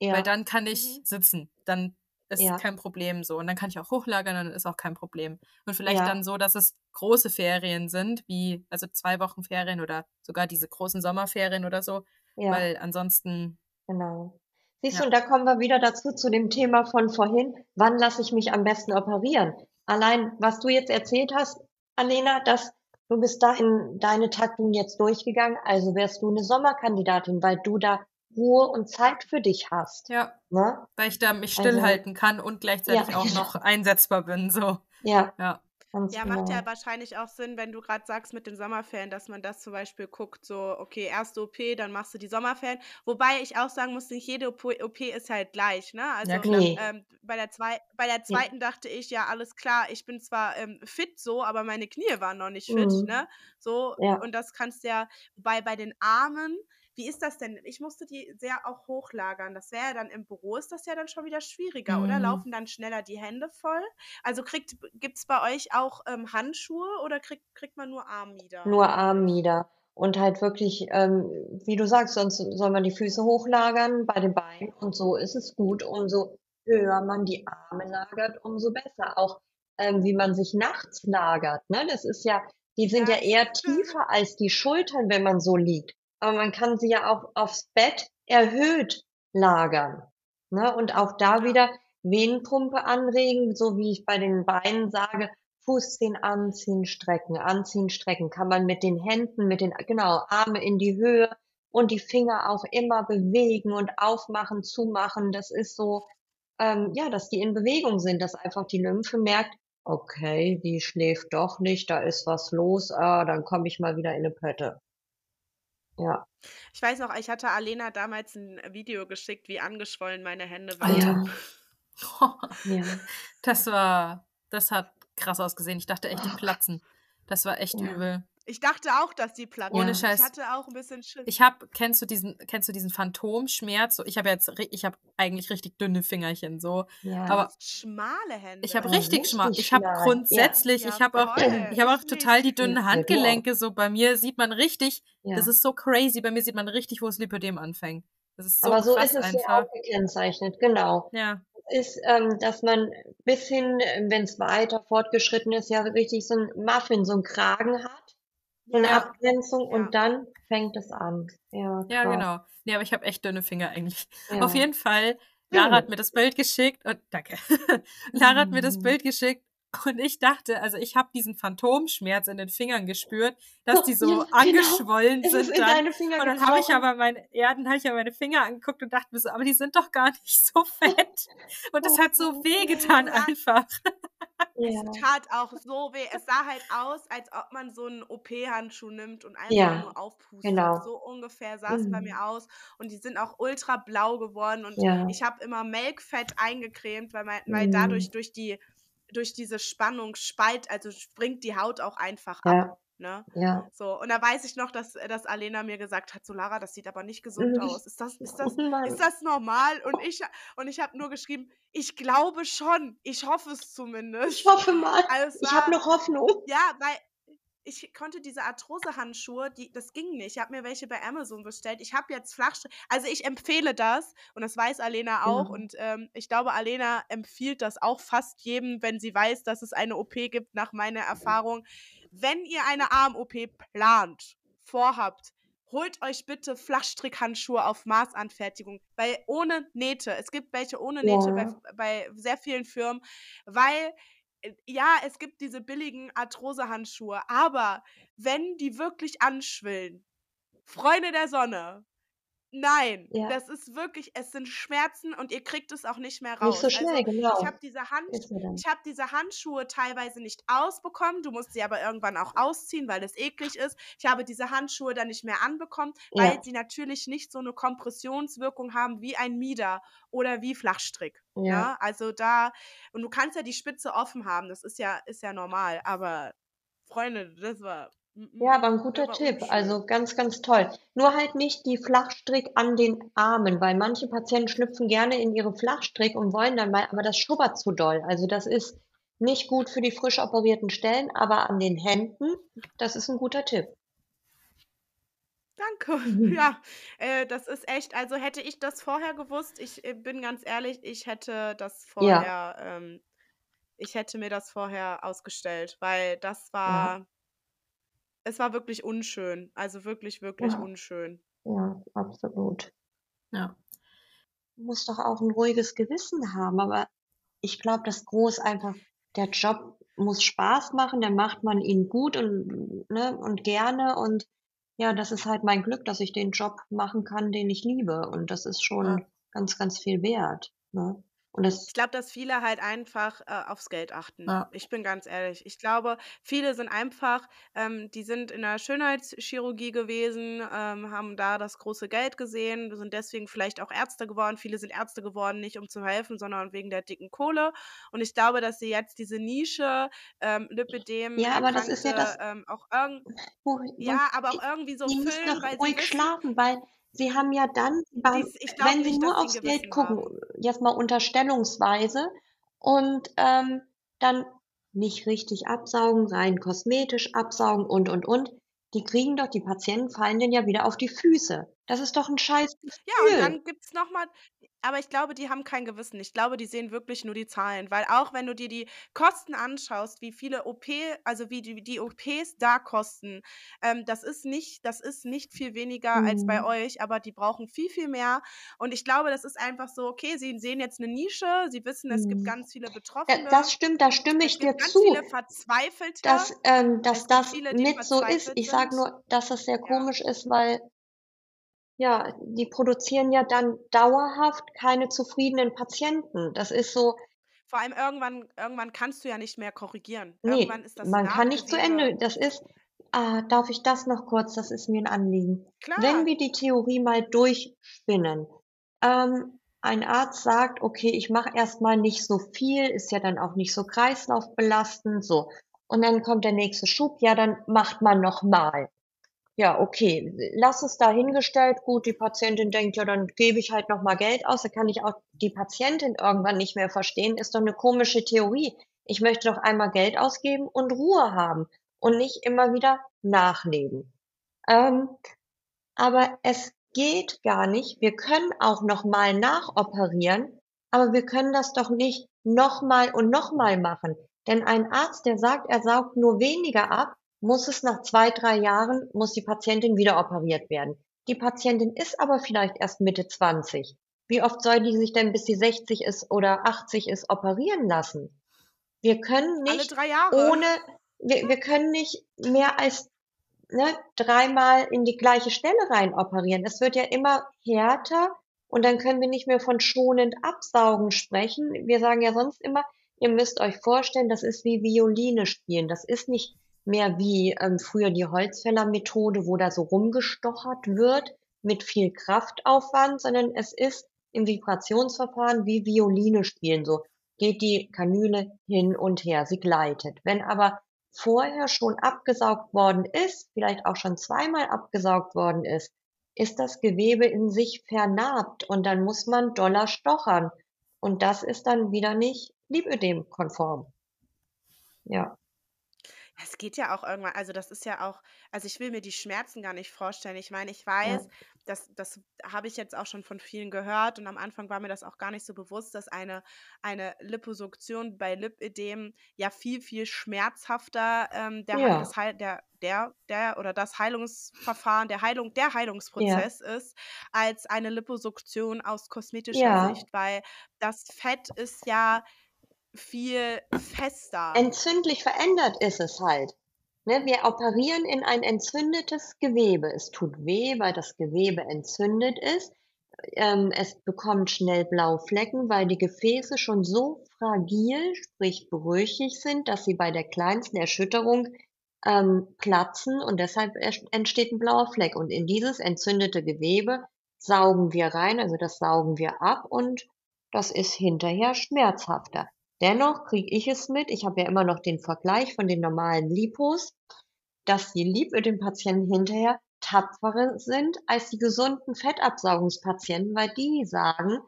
Ja. Weil dann kann ich Mhm. sitzen. Dann ist Ja. kein Problem so. Und dann kann ich auch hochlagern, dann ist auch kein Problem. Und vielleicht dann so, dass es große Ferien sind, wie also 2 Wochen Ferien oder sogar diese großen Sommerferien oder so, Ja. weil ansonsten Genau. Siehst du, Ja. und da kommen wir wieder dazu zu dem Thema von vorhin, wann lasse ich mich am besten operieren? Allein, was du jetzt erzählt hast, Alena, dass du bist da in deine Taktung jetzt durchgegangen, also wärst du eine Sommerkandidatin, weil du da Ruhe und Zeit für dich hast, ja, ne? weil ich da mich Also stillhalten kann und gleichzeitig ja, auch genau. noch einsetzbar bin, so. Ja, Ja. Ganz Ja, macht ja genau. wahrscheinlich auch Sinn, wenn du gerade sagst mit den Sommerferien, dass man das zum Beispiel guckt, so, okay, erste OP, dann machst du die Sommerferien. Wobei ich auch sagen muss, nicht jede OP OP ist halt gleich, ne? Ja, Also klar. Ne, ähm, bei der zwei bei der zweiten dachte ich, ja, alles klar, ich bin zwar ähm, fit so, aber meine Knie waren noch nicht fit, Mhm. ne? So, Ja. und das kannst du ja, wobei bei den Armen, wie ist das denn? Ich musste die sehr auch hochlagern. Das wäre ja dann im Büro, ist das ja dann schon wieder schwieriger, oder? Mhm. Laufen dann schneller die Hände voll? Also kriegt gibt's bei euch auch ähm, Handschuhe oder kriegt kriegt man nur Armmieder? Nur Armmieder und halt wirklich, ähm, wie du sagst, sonst soll man die Füße hochlagern bei den Beinen und so ist es gut. Umso höher man die Arme lagert, umso besser. Auch ähm, wie man sich nachts lagert, ne? Das ist ja, die sind ja Ja, eher tiefer als die Schultern, wenn man so liegt. Aber man kann sie ja auch aufs Bett erhöht lagern, ne? Und auch da wieder Venenpumpe anregen, so wie ich bei den Beinen sage, Fußzehen anziehen, strecken, anziehen, strecken. Kann man mit den Händen, mit den, genau, Arme in die Höhe und die Finger auch immer bewegen und aufmachen, zumachen. Das ist so, ähm, ja, dass die in Bewegung sind, dass einfach die Lymphe merkt, okay, die schläft doch nicht, da ist was los, ah, dann komme ich mal wieder in eine Pötte. Ja. Ich weiß noch, ich hatte Alena damals ein Video geschickt, wie angeschwollen meine Hände Alter. waren. Ja. Ja. Das war das hat krass ausgesehen. Ich dachte echt, die platzen. Das war echt Ja. übel. Ich dachte auch, dass die platzen. Ohne Ja. Ich Scheiß. hatte auch ein bisschen Schiss. Ich habe kennst du diesen kennst du diesen Phantomschmerz? So, ich habe jetzt ich habe eigentlich richtig dünne Fingerchen so, Ja. Aber schmale Hände. ich habe Aber richtig schmal richtig ich habe grundsätzlich Ja, ich habe auch ich habe auch Ich total die dünnen. Handgelenke so. Bei mir sieht man richtig das ist so crazy, bei mir sieht man richtig, wo das Lipödem anfängt. Das ist so Aber so krass ist es ja einfach. auch gekennzeichnet, genau. Ja. Ist, ähm, dass man bis hin, wenn es weiter fortgeschritten ist, ja richtig so ein Muffin, so ein Kragen hat, eine Ja, Abgrenzung ja. und dann fängt es an. Ja, Ja, genau. Ne, aber ich habe echt dünne Finger eigentlich. Auf jeden Fall, Lara hat mir das Bild geschickt und danke. Lara hat mir das Mhm. Bild geschickt und ich dachte, also ich habe diesen Phantomschmerz in den Fingern gespürt, dass die so Ja, genau. angeschwollen Es ist sind in dann. deine Finger Und dann habe ich aber meine, ja, dann habe ich ja meine Finger angeguckt und dachte mir so, aber die sind doch gar nicht so fett. Und es hat so wehgetan Ja. einfach. Es tat auch so weh. Es sah halt aus, als ob man so einen OP-Handschuh nimmt und einfach Ja, nur aufpustet. genau. So ungefähr sah es bei Mhm. mir aus. Und die sind auch ultra blau geworden. Und Ja. ich habe immer Melkfett eingecremt, weil, mein, weil dadurch Mhm. durch die durch diese Spannung spalt, also springt die Haut auch einfach ab. Ja, Ne? ja. So, und da weiß ich noch, dass, dass Alena mir gesagt hat, so Lara, das sieht aber nicht gesund aus. Ist das, ist das, Oh ist das normal? Und ich, und ich habe nur geschrieben, ich glaube schon. Ich hoffe es Ich zumindest. hoffe mal. Also Ich habe noch Hoffnung. ja, weil ich konnte diese Arthrose-Handschuhe, die, das ging nicht. Ich habe mir welche bei Amazon bestellt. Ich habe jetzt Flachstrecke. Also ich empfehle das und das weiß Alena auch. Ja. Und ähm, ich glaube, Alena empfiehlt das auch fast jedem, wenn sie weiß, dass es eine OP gibt, nach meiner Erfahrung. Wenn ihr eine Arm-OP plant, vorhabt, holt euch bitte Flachstrickhandschuhe auf Maßanfertigung, weil ohne Nähte, es gibt welche ohne Nähte bei, Ja. bei sehr vielen Firmen, weil ja, es gibt diese billigen Arthrose-Handschuhe, aber wenn die wirklich anschwillen, Freunde der Sonne, Nein, Ja. das ist wirklich es sind Schmerzen und ihr kriegt es auch nicht mehr Nicht so raus. schnell, Also, ich genau. habe diese Hand ich habe diese Handschuhe teilweise nicht ausbekommen. Du musst sie aber irgendwann auch ausziehen, weil es eklig ist. Ich habe diese Handschuhe dann nicht mehr anbekommen, weil Ja. sie natürlich nicht so 'ne Kompressionswirkung haben wie ein Mieder oder wie Flachstrick, Ja. ne? Also, da und du kannst ja die Spitze offen haben, das ist ja ist ja normal, aber Freunde, das war Ja, mm, aber 'n das guter war Tipp. Also, ganz, ganz toll. Nur halt nicht die Flachstrick an den Armen, weil manche Patienten schlüpfen gerne in ihre Flachstrick und wollen dann mal aber das schubbert zu doll. Also, das ist nicht gut für die frisch operierten Stellen, aber an den Händen, das ist 'n guter Tipp. Danke. Mhm. Ja, äh, das ist echt also, hätte ich das vorher gewusst ich, äh, bin ganz ehrlich, ich hätte das Ja. vorher ähm, ich hätte mir das vorher ausgestellt, weil das Ja. Es war wirklich unschön. Also, wirklich, wirklich Ja. unschön. Ja, absolut. Ja. Muss doch auch 'n ruhiges Gewissen haben, aber ich glaube, das Gros einfach der Job muss Spaß machen, dann macht man ihn gut und ne, und gerne und ja, das ist halt mein Glück, dass ich den Job machen kann, den ich liebe und das ist Ja. schon ganz, ganz viel wert, ne? Ich glaube, dass viele halt einfach, äh, aufs Geld achten. Ja. Ich bin ganz ehrlich. Ich glaube, viele sind einfach ähm, die sind in der Schönheitschirurgie gewesen, ähm, haben da das große Geld gesehen, sind deswegen vielleicht auch Ärzte geworden. Viele sind Ärzte geworden, nicht um zu helfen, sondern wegen der dicken Kohle. Und ich glaube, dass sie jetzt diese Nische, ähm, Lipödem Ja, aber das ist ja das ähm, auch irgend ja, aber auch irgendwie so füllen, weil sie ruhig wissen schlafen, weil sie haben ja dann dies wenn sie nicht, nur sie 'n aufs Geld gucken, haben. jetzt mal unterstellungsweise und, ähm, dann nicht richtig absaugen, rein kosmetisch absaugen und, und, und, die kriegen doch die Patienten fallen denen ja wieder auf die Füße. Das ist doch 'n scheiß Ja, und Gefühl. dann gibt's noch mal aber ich glaube, die haben kein Gewissen. Ich glaube, die sehen wirklich nur die Zahlen, weil auch wenn du dir die Kosten anschaust, wie viele OP also, wie die die OPs da kosten, ähm, das ist nicht das ist nicht viel weniger als bei Mhm. euch, aber die brauchen viel, viel mehr. Und ich glaube, das ist einfach so, okay, sie sehen jetzt 'ne Nische, sie wissen, es gibt Mhm. ganz viele Ja, Betroffene. das stimmt, da stimme Es ich dir gibt ganz zu, viele Verzweifelte. dass ähm, dass Es gibt das viele, die mit so ist. verzweifelt Ich sage sind. nur, dass das sehr Ja. komisch ist, weil ja, die produzieren ja dann dauerhaft keine zufriedenen Patienten. Das ist so Vor allem irgendwann irgendwann kannst du ja nicht mehr korrigieren. Ne, Irgendwann ist das man kann nicht zu Ende. Das ist ah, darf ich das noch kurz? Das ist mir 'n Anliegen. Wenn Klar. wir die Theorie mal durchspinnen, ähm, ein Arzt sagt: „Okay, ich mache erst mal nicht so viel, ist ja dann auch nicht so kreislaufbelastend“, so. Und dann kommt der nächste Schub: „Ja, dann macht man noch mal.“ Ja, okay, lass es dahingestellt. Gut, die Patientin denkt: „Ja, dann gebe ich halt noch mal Geld aus.“ Da kann ich auch die Patientin irgendwann nicht mehr verstehen. Ist doch 'ne komische Theorie. Ich möchte doch einmal Geld ausgeben und Ruhe haben und nicht immer wieder nachlegen. Ähm, aber es geht gar nicht. Wir können auch noch mal nachoperieren, aber wir können das doch nicht noch mal und noch mal machen. Denn ein Arzt, der sagt, er saugt nur weniger ab, muss es nach 2, 3 Jahren muss die Patientin wieder operiert werden. Die Patientin ist aber vielleicht erst Mitte 20. Wie oft soll die sich denn, bis sie 60 ist oder 80 ist, operieren lassen? Wir können Alle nicht 3 Jahre. ohne wir wir können nicht mehr als, ne, dreimal in die gleiche Stelle rein operieren. Es wird ja immer härter und dann können wir nicht mehr von schonend absaugen sprechen. Wir sagen ja sonst immer: „Ihr müsst euch vorstellen, das ist wie Violine spielen.“ Das ist nicht mehr wie, ähm, früher die Holzfällermethode, wo da so rumgestochert wird mit viel Kraftaufwand, sondern es ist im Vibrationsverfahren wie Violine spielen, so geht die Kanüle hin und her, sie gleitet. Wenn aber vorher schon abgesaugt worden ist, vielleicht auch schon zweimal abgesaugt worden ist, ist das Gewebe in sich vernarbt und dann muss man doller stochern. Und das ist dann wieder nicht lipödem-konform. Ja. Es geht ja auch irgendwann also, das ist ja auch also, ich will mir die Schmerzen gar nicht vorstellen. Ich meine, ich Ja. weiß, das das habe ich jetzt auch schon von vielen gehört und am Anfang war mir das auch gar nicht so bewusst, dass eine eine Liposuktion bei Lipödem ja viel, viel schmerzhafter, ähm, der Ja. das Heil der der der oder das Heilungsverfahren, der Heilung der Ja. Heilungsprozess ist, als eine Liposuktion aus kosmetischer Ja. Sicht, weil das Fett ist ja viel fester. Entzündlich verändert ist es halt. ne, wir operieren in ein entzündetes Gewebe. Es tut weh, weil das Gewebe entzündet ist. Ähm, es bekommt schnell blaue Flecken, weil die Gefäße schon so fragil, sprich brüchig sind, dass sie bei der kleinsten Erschütterung ähm, platzen und deshalb entsteht ein blauer Fleck. Und in dieses entzündete Gewebe saugen wir rein, also das saugen wir ab und das ist hinterher schmerzhafter. Dennoch kriege ich es mit, ich habe ja immer noch den Vergleich von den normalen Lipos, dass die Lipödem-Patienten hinterher tapferer sind als die gesunden Fettabsaugungspatienten, weil die sagen,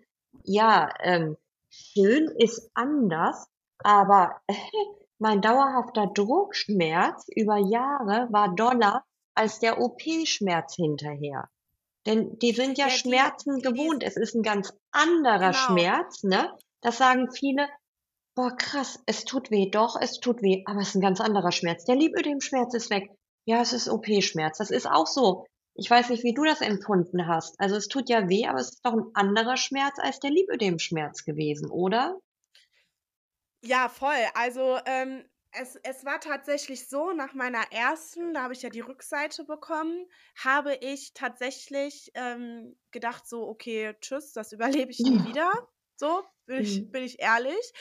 ja, ähm, schön ist anders, aber äh, mein dauerhafter Druckschmerz über Jahre war doller als der OP-Schmerz hinterher. Denn die sind ja, ja Schmerzen gewohnt. Es ist ein ganz anderer genau. Schmerz, ne? Das sagen viele, boah, krass, es tut weh, doch, es tut weh, aber es ist ein ganz anderer Schmerz. Der Lipödem-Schmerz ist weg. Ja, es ist OP-Schmerz. Das ist auch so. Ich weiß nicht, wie du das empfunden hast. Also es tut ja weh, aber es ist doch ein anderer Schmerz als der Lipödem-Schmerz gewesen, oder? Ja, voll. Also, ähm, es es war tatsächlich so, nach meiner ersten, da habe ich ja die Rückseite bekommen, habe ich tatsächlich, ähm, gedacht so: „Okay, tschüss, das überlebe ich nie wieder.“ So, bin ich Mhm. bin ich ehrlich.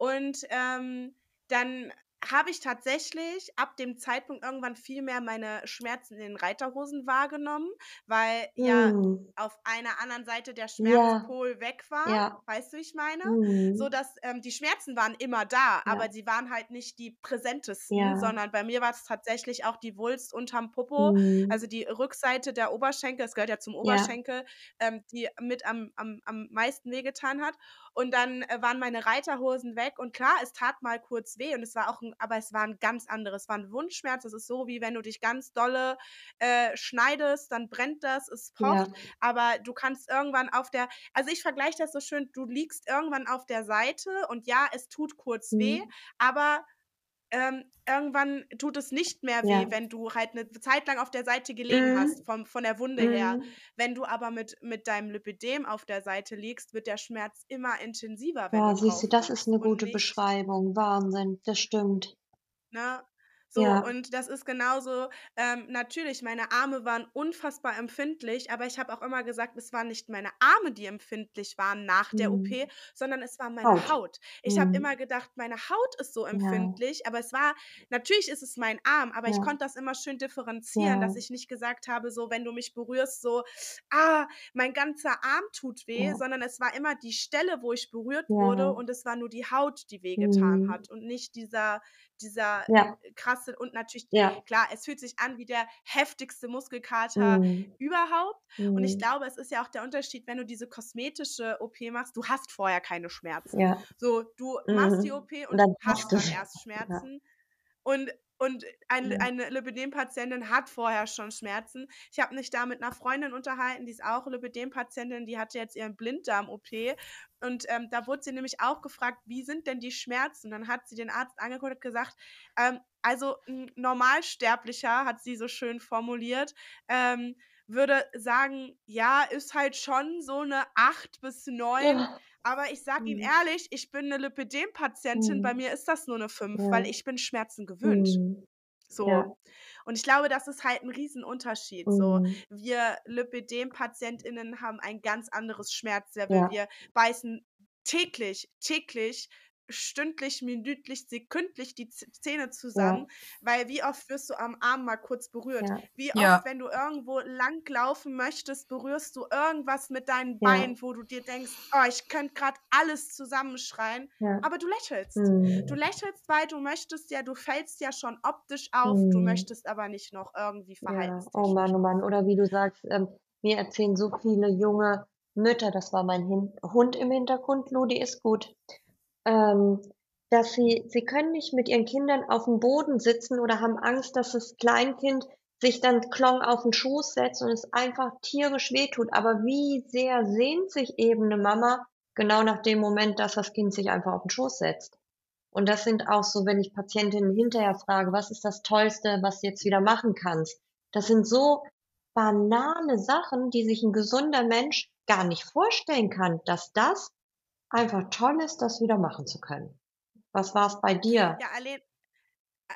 Und, ähm, dann habe ich tatsächlich ab dem Zeitpunkt irgendwann viel mehr meine Schmerzen in den Reiterhosen wahrgenommen, weil ja Mhm. auf einer anderen Seite der Ja, Schmerzpol weg war. ja. Weißt du, wie ich meine? So Mhm. dass ähm, die Schmerzen waren immer da, aber Ja. sie waren halt nicht die präsentesten, Ja. sondern bei mir war es tatsächlich auch die Wulst unterm Popo, Mhm. also die Rückseite der Oberschenkel, es gehört ja zum Ja. Oberschenkel, ähm, die mit am am am meisten wehgetan hat. Und dann, äh, waren meine Reiterhosen weg und klar, es tat mal kurz weh und es war auch aber es war ein ganz anderes es war ein Wundschmerz. Das ist so, wie wenn du dich ganz dolle, äh, schneidest, dann brennt das, es pocht, Ja. aber du kannst irgendwann auf der also, ich vergleiche das so schön, du liegst irgendwann auf der Seite und ja, es tut kurz weh, Mhm. aber ähm, irgendwann tut es nicht mehr weh, Ja. wenn du halt eine Zeit lang auf der Seite gelegen Mhm. hast, vom von der Wunde her. Mhm. Wenn du aber mit mit deinem Lipödem auf der Seite liegst, wird der Schmerz immer intensiver, Ja, du siehst du, das ist 'ne und gute Beschreibung. Wahnsinn, das stimmt. Ne? So, Ja. und das ist genauso ähm, natürlich, meine Arme waren unfassbar empfindlich, aber ich habe auch immer gesagt, es waren nicht meine Arme, die empfindlich waren nach der OP, Mhm. sondern es war meine Haut. Haut. Ich habe immer Mhm. gedacht, meine Haut ist so Ja. empfindlich, aber es war natürlich ist es mein Arm, aber ich Ja. konnte das immer schön differenzieren, dass Ja. ich nicht gesagt habe, so, wenn du mich berührst, so: „Ah, mein ganzer Arm tut weh“, Ja. sondern es war immer die Stelle, wo ich berührt wurde Ja. und es war nur die Haut, die wehgetan Mhm. hat und nicht dieser dieser Ja. krasse und natürlich Ja. klar, es fühlt sich an wie der heftigste Muskelkater Mhm. überhaupt. Und ich Mhm. glaube, es ist ja auch der Unterschied, wenn du diese kosmetische OP machst, du hast vorher keine Schmerzen. Ja. So, du machst die Mhm. OP Und und dann hast dann erst. Schmerzen. Und und ein Ja. eine Lipödem-Patientin hat vorher schon Schmerzen. Ich habe mich da mit 'ner Freundin unterhalten, die ist auch Lipödem-Patientin, die hatte jetzt ihren Blinddarm-OP und, ähm, da wurde sie nämlich auch gefragt: „Wie sind denn die Schmerzen?“ Dann hat sie den Arzt angeguckt und gesagt, ähm, also 'n Normalsterblicher, hat sie so schön formuliert, ähm, würde sagen: „Ja, ist halt schon so 'ne 8 bis 9.“ Ja. Aber ich sage Ihnen Mhm. ehrlich, ich bin 'ne Lipödem-Patientin, bei Mhm. mir ist das nur 'ne 5, weil Ja. ich bin Schmerzen gewöhnt. Mhm. Ja. So. Und ich glaube, das ist halt 'n Riesenunterschied so. Mhm. Wir Lipödem-PatientInnen haben ein ganz anderes Schmerzlevel. Ja. Wir beißen täglich täglich, stündlich, minütlich, sekündlich die Zähne Ja. zusammen, weil wie oft wirst du am Arm mal kurz berührt? Ja. Wie Ja. oft, wenn du irgendwo langlaufen möchtest, berührst du irgendwas mit deinen Ja. Beinen, wo du dir denkst: „Oh, ich könnte grad alles zusammenschreien“, Ja. aber du lächelst. Du Mhm. lächelst, weil du möchtest ja du fällst ja schon optisch auf, du Mhm. möchtest aber nicht noch irgendwie Ja. Oh Mann, oh Mann. Oder wie du sagst, ähm, mir erzählen so viele junge Mütter das war mein Hin Hund im Hintergrund, Ludi ist gut, ähm, dass sie sie können nicht mit ihren Kindern aufm Boden sitzen oder haben Angst, dass das Kleinkind sich dann klong auf 'n Schoß setzt und es einfach tierisch wehtut. Aber wie sehr sehnt sich eben 'ne Mama genau nach dem Moment, dass das Kind sich einfach auf'n Schoß setzt? Und das sind auch so, wenn ich Patientinnen hinterher frage: „Was ist das Tollste, was du jetzt wieder machen kannst?“ Das sind so banale Sachen, die sich 'n gesunder Mensch gar nicht vorstellen kann, dass das einfach toll ist, das wieder machen zu können. Was war's bei dir? Ja, Alen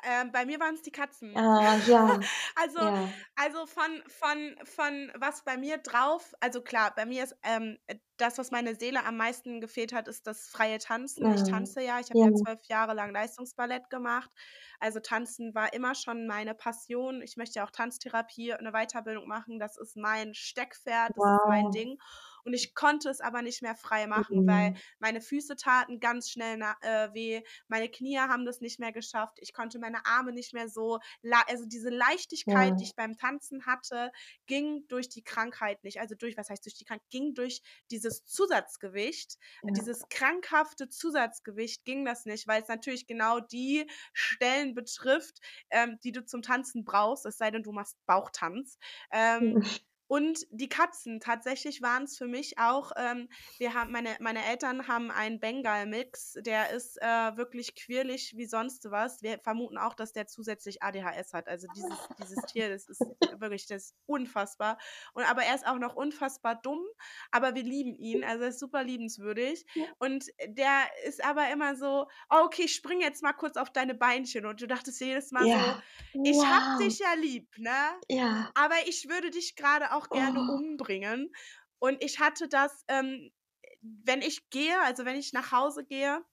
Ähm, bei mir waren es die Katzen. Ah, ja, Also ja. also von von von was bei mir drauf also klar, bei mir ist, ähm, äh, das, was meine Seele am meisten gefehlt hat, ist das freie Tanzen. Ich Mhm. tanze ja, ich habe Ja, ja 12 Jahre lang Leistungsballett gemacht. Also Tanzen war immer schon meine Passion. Ich möchte ja auch Tanztherapie, eine Weiterbildung machen. Das ist mein Steckenpferd, das ist mein wow. Ding. Und ich konnte es aber nicht mehr frei machen, weil Mhm. meine Füße taten ganz schnell äh, weh, meine Knie haben das nicht mehr geschafft, ich konnte meine Arme nicht mehr so also diese Leichtigkeit, die Ja, ich beim Tanzen hatte, ging durch die Krankheit nicht. Also durch was heißt durch die Krankheit? Ging durch dieses Zusatzgewicht, ja. dieses krankhafte Zusatzgewicht ging das nicht, weil es natürlich genau die Stellen betrifft, ähm, die du zum Tanzen brauchst, es sei denn, du machst Bauchtanz. Ähm, und die Katzen, tatsächlich waren es für mich auch, ähm, wir haben meine meine Eltern haben einen Bengal-Mix, der ist, äh, wirklich quirlig wie sonst was. Wir vermuten auch, dass der zusätzlich ADHS hat. Also dieses dieses Tier, das ist wirklich das ist unfassbar. Und aber er ist auch noch unfassbar dumm, aber wir lieben ihn. Also, er ist super liebenswürdig. Ja. Und der ist aber immer so: „Oh, okay, ich springe jetzt mal kurz auf deine Beinchen.“ Und du dachtest jedes Mal so: Ja. „Ich habe Wow. dich ja lieb, ne? Ja. Aber ich würde dich gerade auch gerne Oh, umbringen. Und ich hatte das, ähm, wenn ich gehe also, wenn ich nach Hause gehe,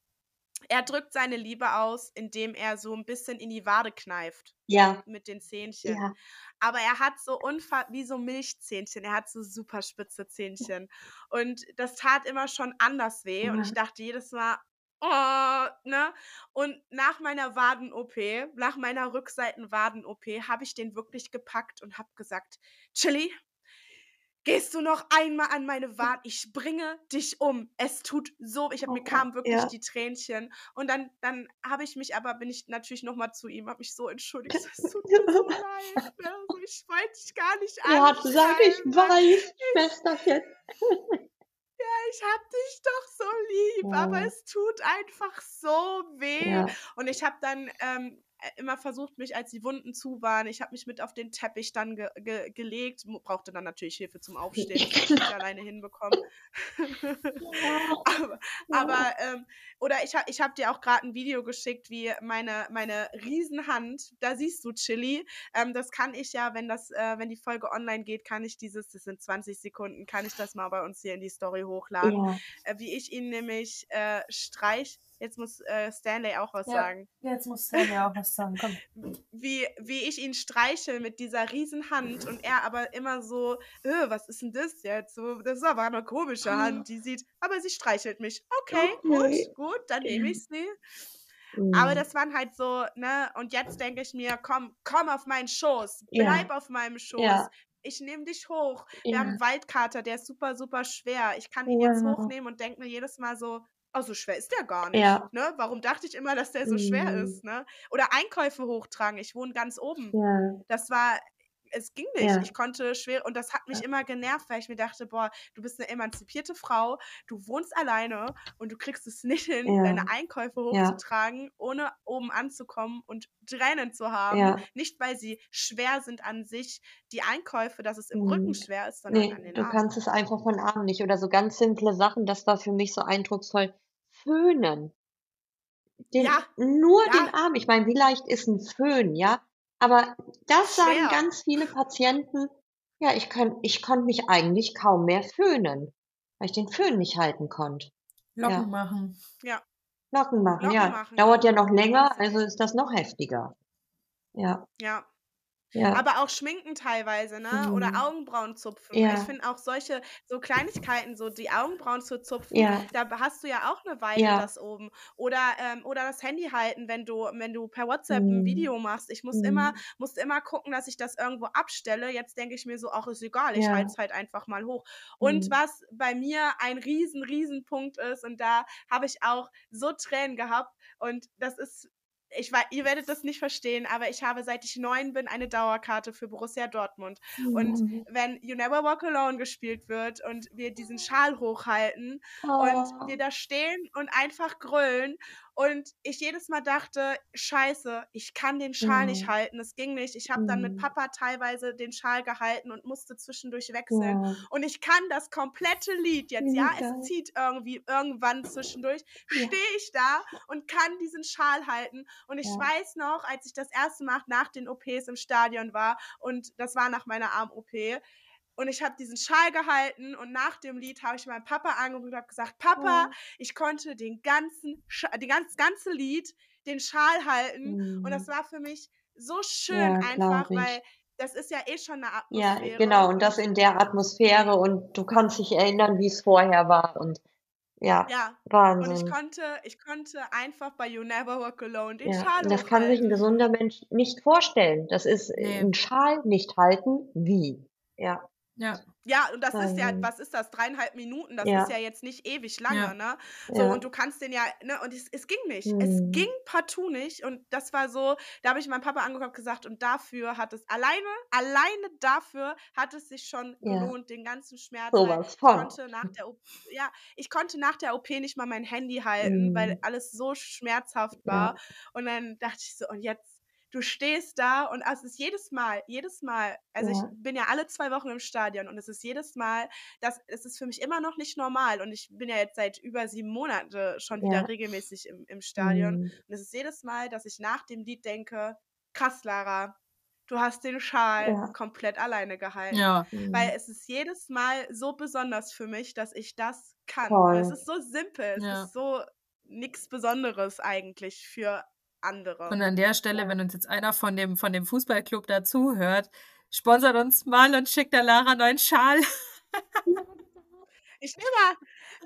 er drückt seine Liebe aus, indem er so ein bisschen in die Wade kneift, ja, mit den Zähnchen. ja. Aber er hat so unfa wie so Milchzähnchen. Er hat so super spitze Zähnchen. Und das tat immer schon anders weh und ich dachte jedes Mal: „Oh“, ne? Und nach meiner Waden-OP, nach meiner Rückseiten-Waden-OP habe ich den wirklich gepackt und habe gesagt: „Chilli, Gehst du noch einmal an meine Wade? Ich bringe dich um. Es tut so ich habe mir Oh, kamen wirklich ja. die Tränchen und dann dann habe ich mich aber bin ich natürlich noch mal zu ihm, habe mich so entschuldigt. „Es tut mir so leid, ne? Ich wollte dich gar nicht Er hat gesagt: „Ich weiß, Ich Schwesterchen.“ ich habe dich doch so lieb, aber Ja, es tut einfach so weh.“ ja, Und ich habe dann, ähm, äh, immer versucht, mich als die Wunden zu waren ich habe mich mit auf den Teppich dann ge ge gelegt, brauchte dann natürlich Hilfe zum Aufstehen. Das habe ich nicht alleine hinbekommen. Aber aber, ähm oder ich habe ich habe dir auch grad 'n Video geschickt, wie meine meine Riesenhand da siehst du Chili. Ähm, das kann ich ja, wenn das äh, wenn die Folge online geht, kann ich dieses das sind 20 Sekunden, kann ich das mal bei uns hier in die Story hochladen, ja. äh, wie ich ihn nämlich, äh, streich jetzt muss, äh, Stanley auch was Ja, sagen. jetzt muss ja auch was sagen. Komm. Wie wie ich ihn streichel mit dieser Riesenhand und er aber immer so: „Äh, was ist 'n das jetzt? So, das ist aber 'ne komische Hand, die sieht“ aber sie streichelt mich. Okay, gut, Okay. gut, dann nehme ich sie. Aber Mhm. das waren halt so, ne und jetzt denke ich mir: „Komm, komm auf meinen Schoß, Ja, bleib auf meinem Schoß. ja, Ich nehme dich hoch.“ Wir haben ja. 'n Waldkater, der ist super, super schwer. Ich kann ihn jetzt Wow. hochnehmen und denke mir jedes Mal so: „Oh, so schwer ist der gar nicht“, Ja. ne? Warum dachte ich immer, dass der so schwer Mhm. ist, ne? Oder Einkäufe hochtragen. Ich wohne ganz oben. Ja, Das war es ging nicht. ja, Ich konnte schwer und das hat mich ja. immer genervt, weil ich mir dachte: „Boah, du bist 'ne emanzipierte Frau, du wohnst alleine und du kriegst es nicht hin, Ja, deine Einkäufe hochzutragen, ohne oben anzukommen und Tränen zu haben.“ ja. Nicht, weil sie schwer sind an sich, die Einkäufe, dass es im Rücken Mhm. schwer ist, sondern Ne, an den du Armen. kannst es einfach von Armen nicht oder so ganz simple Sachen, das war für mich so eindrucksvoll. Föhnen. Den Ja, nur den ja, Arm. Ich meine, wie leicht ist 'n Föhn, ja? Aber das sagen schwer. ganz viele Patienten: „Ja, ich könn ich konnte mich eigentlich kaum mehr föhnen, weil ich den Föhn nicht halten konnte.“ Locken Ja, machen. Ja, Locken machen, Locken ja. machen, Dauert ja noch länger, also ist das noch heftiger. Ja, Ja. Ja. Aber auch Schminken teilweise, ne? Oder Mhm. Augenbrauen zupfen. Ich Ja, finde auch solche so Kleinigkeiten, so die Augenbrauen zu zupfen, ja, da hast du ja auch 'ne Weile das oben. Oder, ähm oder das Handy halten, wenn du wenn du per WhatsApp Mhm. Video machst. Ich muss immer Mhm. musste immer gucken, dass ich das irgendwo abstelle. Jetzt denke ich mir so: „Ach, ist egal, ich halte es halt einfach mal hoch.“ Und Mhm. was bei mir ein riesen, riesen Punkt ist und da habe ich auch so Tränen gehabt und das ist ich wei ihr werdet das nicht verstehen, aber ich habe, seit ich 9 bin, eine Dauerkarte für Borussia Dortmund. Und Mhm. wenn „You Never Walk Alone“ gespielt wird und wir diesen Schal hochhalten und wir Oh. da stehen und einfach grölen Und ich jedes Mal dachte: „Scheiße, ich kann den Schal nicht Mhm. halten.“ Es ging nicht. Ich habe dann mit Mhm. Papa teilweise den Schal gehalten und musste zwischendurch wechseln. Ja. Und ich kann das komplette Lied jetzt, Wie ja? Es zieht irgendwie irgendwann zwischendurch, Ja. stehe ich da und kann diesen Schal halten. Und ich Ja. weiß noch, als ich das erste Mal nach den OPs im Stadion war und das war nach meiner Arm-OP und ich habe diesen Schal gehalten und nach dem Lied habe ich meinen Papa angerufen und habe gesagt: „Papa, Ja. ich konnte den ganzen Scha die ganz ganze Lied den Schal halten.“ Und das Mhm. war für mich so schön Ja, einfach, weil das ist ja eh schon 'ne Ja, Atmosphäre genau. Und das in der Atmosphäre und du kannst dich erinnern, wie's vorher war und ja, Ja, und ich Wahnsinn. konnte ich konnte einfach bei „You Never Walk Alone“ den Ja, Schal und das kann sich 'n hochhalten. gesunder Mensch nicht vorstellen. Das ist äh, Ne. 'n Schal nicht halten, wie? Ja. Ja. Ja, und das ist ja Wahnsinn. was ist das? 3,5 Minuten, das ist ja Ja. jetzt nicht ewig lange, Ja. ne? So, Ja. und du kannst den ja ne, und es es ging nicht. Es ging Mhm. partout nicht und das war so da habe ich meinen Papa angeguckt und gesagt: „Und dafür hat es alleine alleine dafür hat es sich schon Ja. gelohnt, den ganzen Schmerz“, So was ich konnte nach der O ja, ich konnte nach der OP nicht mal mein Handy halten, weil Mhm. alles so schmerzhaft Ja. war. Und dann dachte ich so: „Und jetzt“ du stehst da und es ist jedes Mal jedes Mal also, ich Ja. bin ja alle 2 Wochen im Stadion und es ist jedes Mal das es ist für mich immer noch nicht normal und ich bin ja jetzt seit über 7 Monate schon wieder Ja. regelmäßig im im Stadion. Mhm. Und es ist jedes Mal, dass ich nach dem Lied denke: „Krass, Lara, du hast den Schal Ja. komplett alleine gehalten.“ Ja. Weil Mhm. es ist jedes Mal so besonders für mich, dass ich das kann. Und es ist so simpel, es Ja. ist so nix Besonderes eigentlich für andere. Und an der Stelle, wenn uns jetzt einer von dem von dem Fußballclub da zuhört, sponsert uns mal und schickt der Lara neuen Schal. Ich nehme mal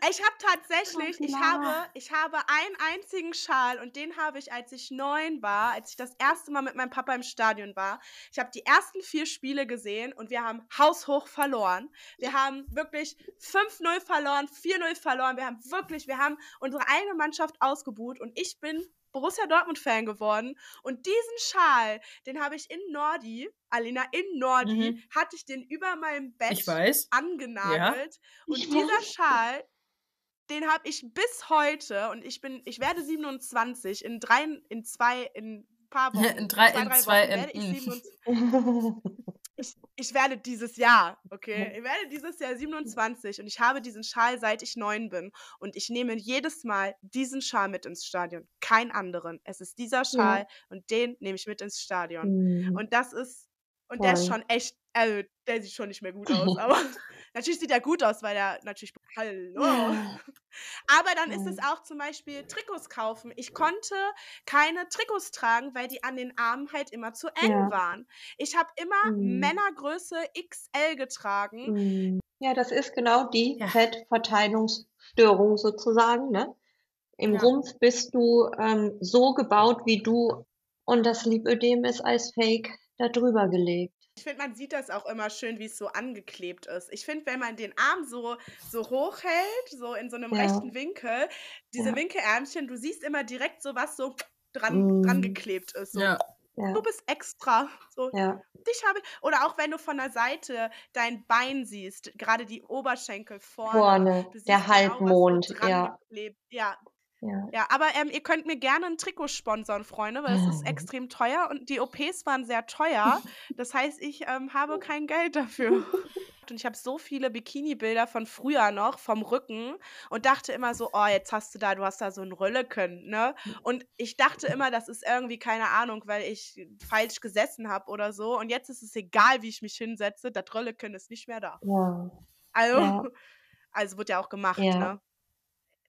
ich habe tatsächlich ich habe ich habe einen einzigen Schal und den habe ich, als ich 9 war, als ich das erste Mal mit meinem Papa im Stadion war. Ich habe die ersten 4 Spiele gesehen und wir haben haushoch verloren. Wir haben wirklich 5:0 verloren, 4:0 verloren. Wir haben wirklich wir haben unsere eigene Mannschaft ausgebuht und ich bin Borussia Dortmund-Fan geworden und diesen Schal, den habe ich in Nordi Alena, in Nordi Mhm. hatte ich den über meinem Bett weiß. Ja. angenagelt und Ich dieser weiß. Schal, den habe ich bis heute und ich bin ich werde 27 in 3 in 2 in paar Wochen, In 3 2, in 3 2 Wochen werde ich Enden. 27 ich ich werde dieses Jahr, okay Ja. ich werde dieses Jahr 27 und ich habe diesen Schal, seit ich 9 bin. Und ich nehme jedes Mal diesen Schal mit ins Stadion, keinen anderen. Es ist dieser Ja. Schal und den nehme ich mit ins Stadion. Mhm. Und das ist und der ist schon echt also, der sieht schon nicht mehr gut aus, aber natürlich sieht er gut aus, weil er natürlich hallo. Ja. Aber dann ist es auch zum Beispiel Trikots kaufen. Ich konnte keine Trikots tragen, weil die an den Armen halt immer zu eng Ja. waren. Ich habe immer Mhm. Männergröße XL getragen. Mhm. Ja, das ist genau die Ja. Fettverteilungsstörung sozusagen, ne? Im Ja. Rumpf bist du, ähm, so gebaut wie du und das Lipödem ist als Fake da drüber gelegt. Ich finde, man sieht das auch immer schön, wie's so angeklebt ist. Ich finde, wenn man den Arm so so hoch hält, so in so 'nem Ja. rechten Winkel, diese Ja. Winkelärmchen, du siehst immer direkt so, was so dran dran Mhm. geklebt ist, so. Ja. Du bist extra, so. Ja. Dich habe ich oder auch wenn du von der Seite dein Bein siehst, grade die Oberschenkel vorne, Vorne, du siehst der genau, was so Halbmond, dran ja. geklebt ja. Ja. Ja, aber, ähm, ihr könnt mir gerne 'n Trikot sponsern, Freunde, weil es ist extrem teuer und die OPs waren sehr teuer. Das heißt, ich, ähm, habe kein Geld dafür. Und ich habe so viele Bikinibilder von früher noch vom Rücken und dachte immer so: „Oh, jetzt hast du da du hast da so 'n Rölleken“, ne? Und ich dachte immer, das ist irgendwie, keine Ahnung, weil ich falsch gesessen habe oder so. Und jetzt ist es egal, wie ich mich hinsetze, das Rölleken ist nicht mehr da. Ja. Also Ja. also, wurde ja auch gemacht, Ja. ne?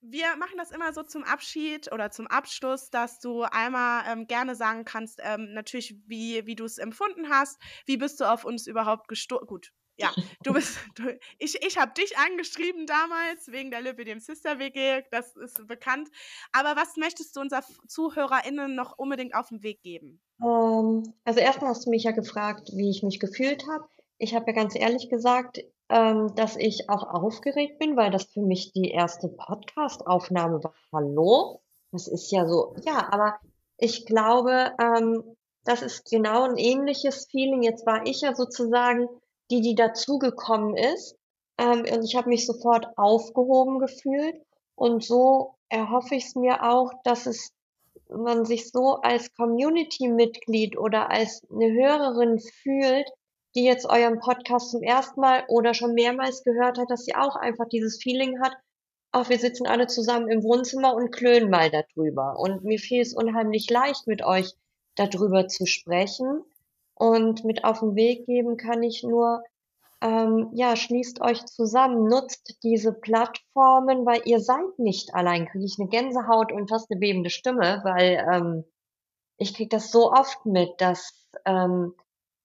Wir machen das immer so zum Abschied oder zum Abschluss, dass du einmal, ähm, gerne sagen kannst, ähm, natürlich, wie wie du's empfunden hast. Wie bist du auf uns überhaupt gesto gut, ja, du bist du ich ich habe dich angeschrieben damals wegen der Lipödem Sister WG, das ist bekannt. Aber was möchtest du unser F ZuhörerInnen noch unbedingt auf'n Weg geben? Ähm, also, erst mal hast du mich ja gefragt, wie ich mich gefühlt habe. Ich habe ja ganz ehrlich gesagt, ähm, dass ich auch aufgeregt bin, weil das für mich die erste Podcastaufnahme war. Hallo? Das ist ja so ja, aber ich glaube, ähm, das ist genau 'n ähnliches Feeling. Jetzt war ich ja sozusagen die, die dazugekommen ist, ähm, und ich habe mich sofort aufgehoben gefühlt Und so erhoffe ich es mir auch, dass es man sich so als Community-Mitglied oder als eine Hörerin fühlt, die jetzt euren Podcast zum ersten Mal oder schon mehrmals gehört hat, dass sie auch einfach dieses Feeling hat, auch wir sitzen alle zusammen im Wohnzimmer und klönen mal darüber. Und mir fiel es unheimlich leicht, mit euch darüber zu sprechen. Und mit auf den Weg geben kann ich nur, ähm, ja, schließt euch zusammen, nutzt diese Plattformen, weil ihr seid nicht allein. Kriege ich eine Gänsehaut und fast eine bebende Stimme, weil ähm, ich kriege das so oft mit, dass ähm,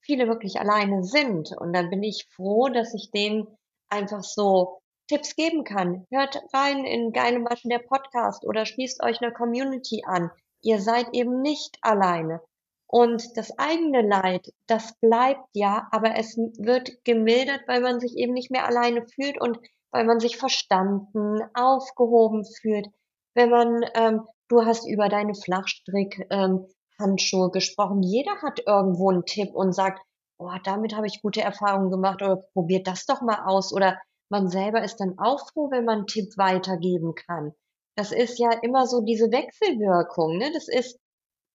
viele wirklich alleine sind. Und dann bin ich froh, dass ich denen einfach so Tipps geben kann. Hört rein in Geile Maschen der Podcast oder schließt euch einer Community an. Ihr seid eben nicht alleine. Und das eigene Leid, das bleibt ja, aber es wird gemildert, weil man sich eben nicht mehr alleine fühlt und weil man sich verstanden, aufgehoben fühlt. Wenn man, ähm, du hast über deine Flachstrick, ähm, Handschuhe gesprochen. Jeder hat irgendwo einen Tipp und sagt, oh, damit habe ich gute Erfahrungen gemacht oder probiert das doch mal aus oder man selber ist dann auch froh, wenn man einen Tipp weitergeben kann. Das ist ja immer so diese Wechselwirkung. Ne? Das ist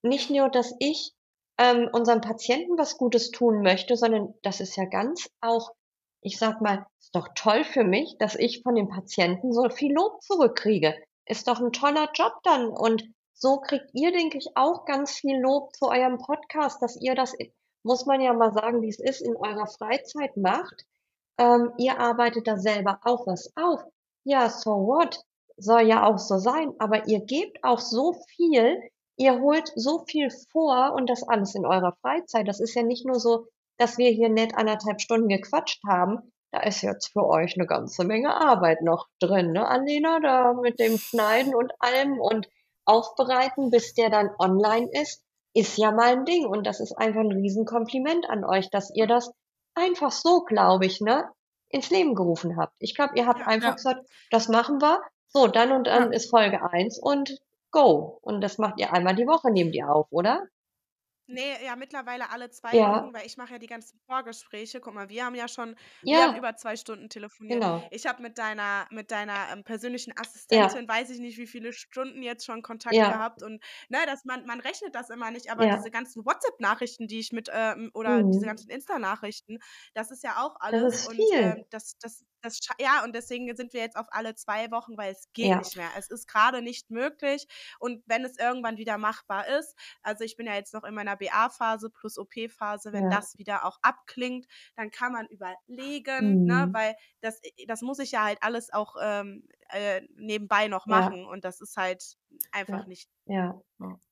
nicht nur, dass ich ähm, unserem Patienten was Gutes tun möchte, sondern das ist ja ganz auch, ich sag mal, ist doch toll für mich, dass ich von den Patienten so viel Lob zurückkriege. Ist doch ein toller Job dann. Und so kriegt ihr, denke ich, auch ganz viel Lob zu eurem Podcast, dass ihr das, muss man ja mal sagen, wie es ist, in eurer Freizeit macht. Ähm, ihr arbeitet da selber auch was auf. Ja, so what? Soll ja auch so sein. Aber ihr gebt auch so viel, ihr holt so viel vor und das alles in eurer Freizeit. Das ist ja nicht nur so, dass wir hier nett anderthalb Stunden gequatscht haben. Da ist jetzt für euch eine ganze Menge Arbeit noch drin, ne, Alena? Da mit dem Schneiden und allem und Aufbereiten, bis der dann online ist, ist ja mal ein Ding. Und das ist einfach ein Riesenkompliment an euch, dass ihr das einfach so, glaube ich, ne, ins Leben gerufen habt. Ich glaube, ihr habt ja, einfach ja. gesagt, das machen wir. So, dann und dann ja. ist Folge eins und go. Und das macht ihr einmal die Woche, nehmt ihr auf, oder? Nee, ja, mittlerweile alle zwei Ja. Wochen, weil ich mache ja die ganzen Vorgespräche. Guck mal, wir haben ja schon wir haben über zwei Stunden telefoniert. genau. Ich habe mit deiner mit deiner, ähm, persönlichen Ja, Assistentin, weiß ich nicht, wie viele Stunden jetzt schon Kontakt ja, gehabt und, ne, dass man man rechnet das immer nicht, aber ja. diese ganzen WhatsApp-Nachrichten, die ich mit, ähm oder diese mhm. ganzen Insta-Nachrichten, das ist ja auch Das alles ist und, ähm, viel. das das das ja, und deswegen sind wir jetzt auf alle zwei Wochen, weil es geht Ja. nicht mehr. Es ist gerade nicht möglich und wenn es irgendwann wieder machbar ist also, ich bin ja jetzt noch in meiner BA-Phase plus OP-Phase, wenn Ja. das wieder auch abklingt, dann kann man überlegen, ne, Mhm. weil das das muss ich ja halt alles auch, ähm, äh, nebenbei noch Ja. machen und das ist halt einfach Ja. nicht Ja.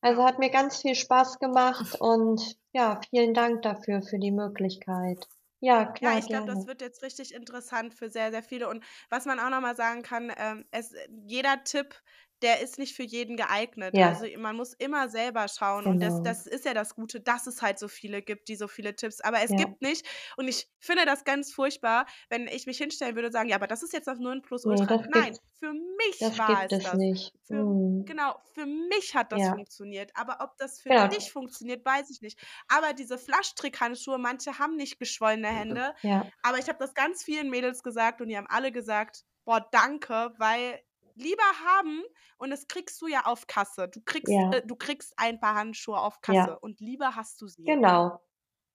Also, hat mir ganz viel Spaß gemacht und ja, vielen Dank dafür, für die Möglichkeit. Ja, klar, Ja, ich glaube, das wird jetzt richtig interessant für sehr, sehr viele. Und was man auch noch mal sagen kann, ähm, es jeder Tipp, der ist nicht für jeden geeignet. Ja. Also, man muss immer selber schauen und das Genau. das ist ja das Gute, dass es halt so viele gibt, die so viele Tipps aber es Ja. gibt nicht und ich finde das ganz furchtbar, wenn ich mich hinstellen würde und sagen: „Ja, aber das ist jetzt das Ne, Nonplusultra.“ das Nein, gibt's für mich das war es das. nicht. Für Mhm. genau, für mich hat das Ja. funktioniert, aber ob das für Genau. dich funktioniert, weiß ich nicht. Aber diese Flaschtrickhandschuhe, manche haben nicht geschwollene Hände, Ja. aber ich habe das ganz vielen Mädels gesagt und die haben alle gesagt: „Boah, danke“, weil lieber haben und das kriegst du ja auf Kasse. Du kriegst Ja. äh, du kriegst ein paar Handschuhe auf Kasse Ja. und lieber hast du sie. Genau.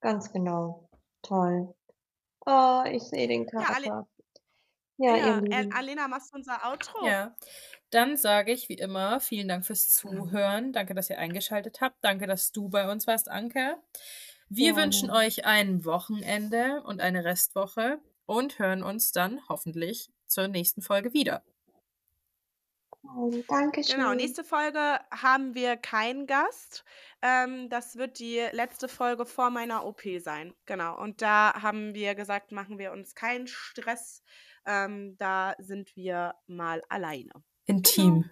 Ganz genau. Toll. Oh, ich sehe den Ja, Ale Kater. Ja, ihr ja, äh. Alena, machst du unser Outro? Ja. Dann sage ich wie immer vielen Dank fürs Zuhören. Danke, dass ihr eingeschaltet habt. Danke, dass du bei uns warst, Anke. Wir wünschen Gerne. euch ein Wochenende und eine Restwoche und hören uns dann hoffentlich zur nächsten Folge wieder. Oh, Genau, Dankeschön. nächste Folge haben wir keinen Gast. Ähm, das wird die letzte Folge vor meiner OP sein. Genau. Und da haben wir gesagt, machen wir uns keinen Stress. Ähm, da sind wir mal alleine. Genau. Intim.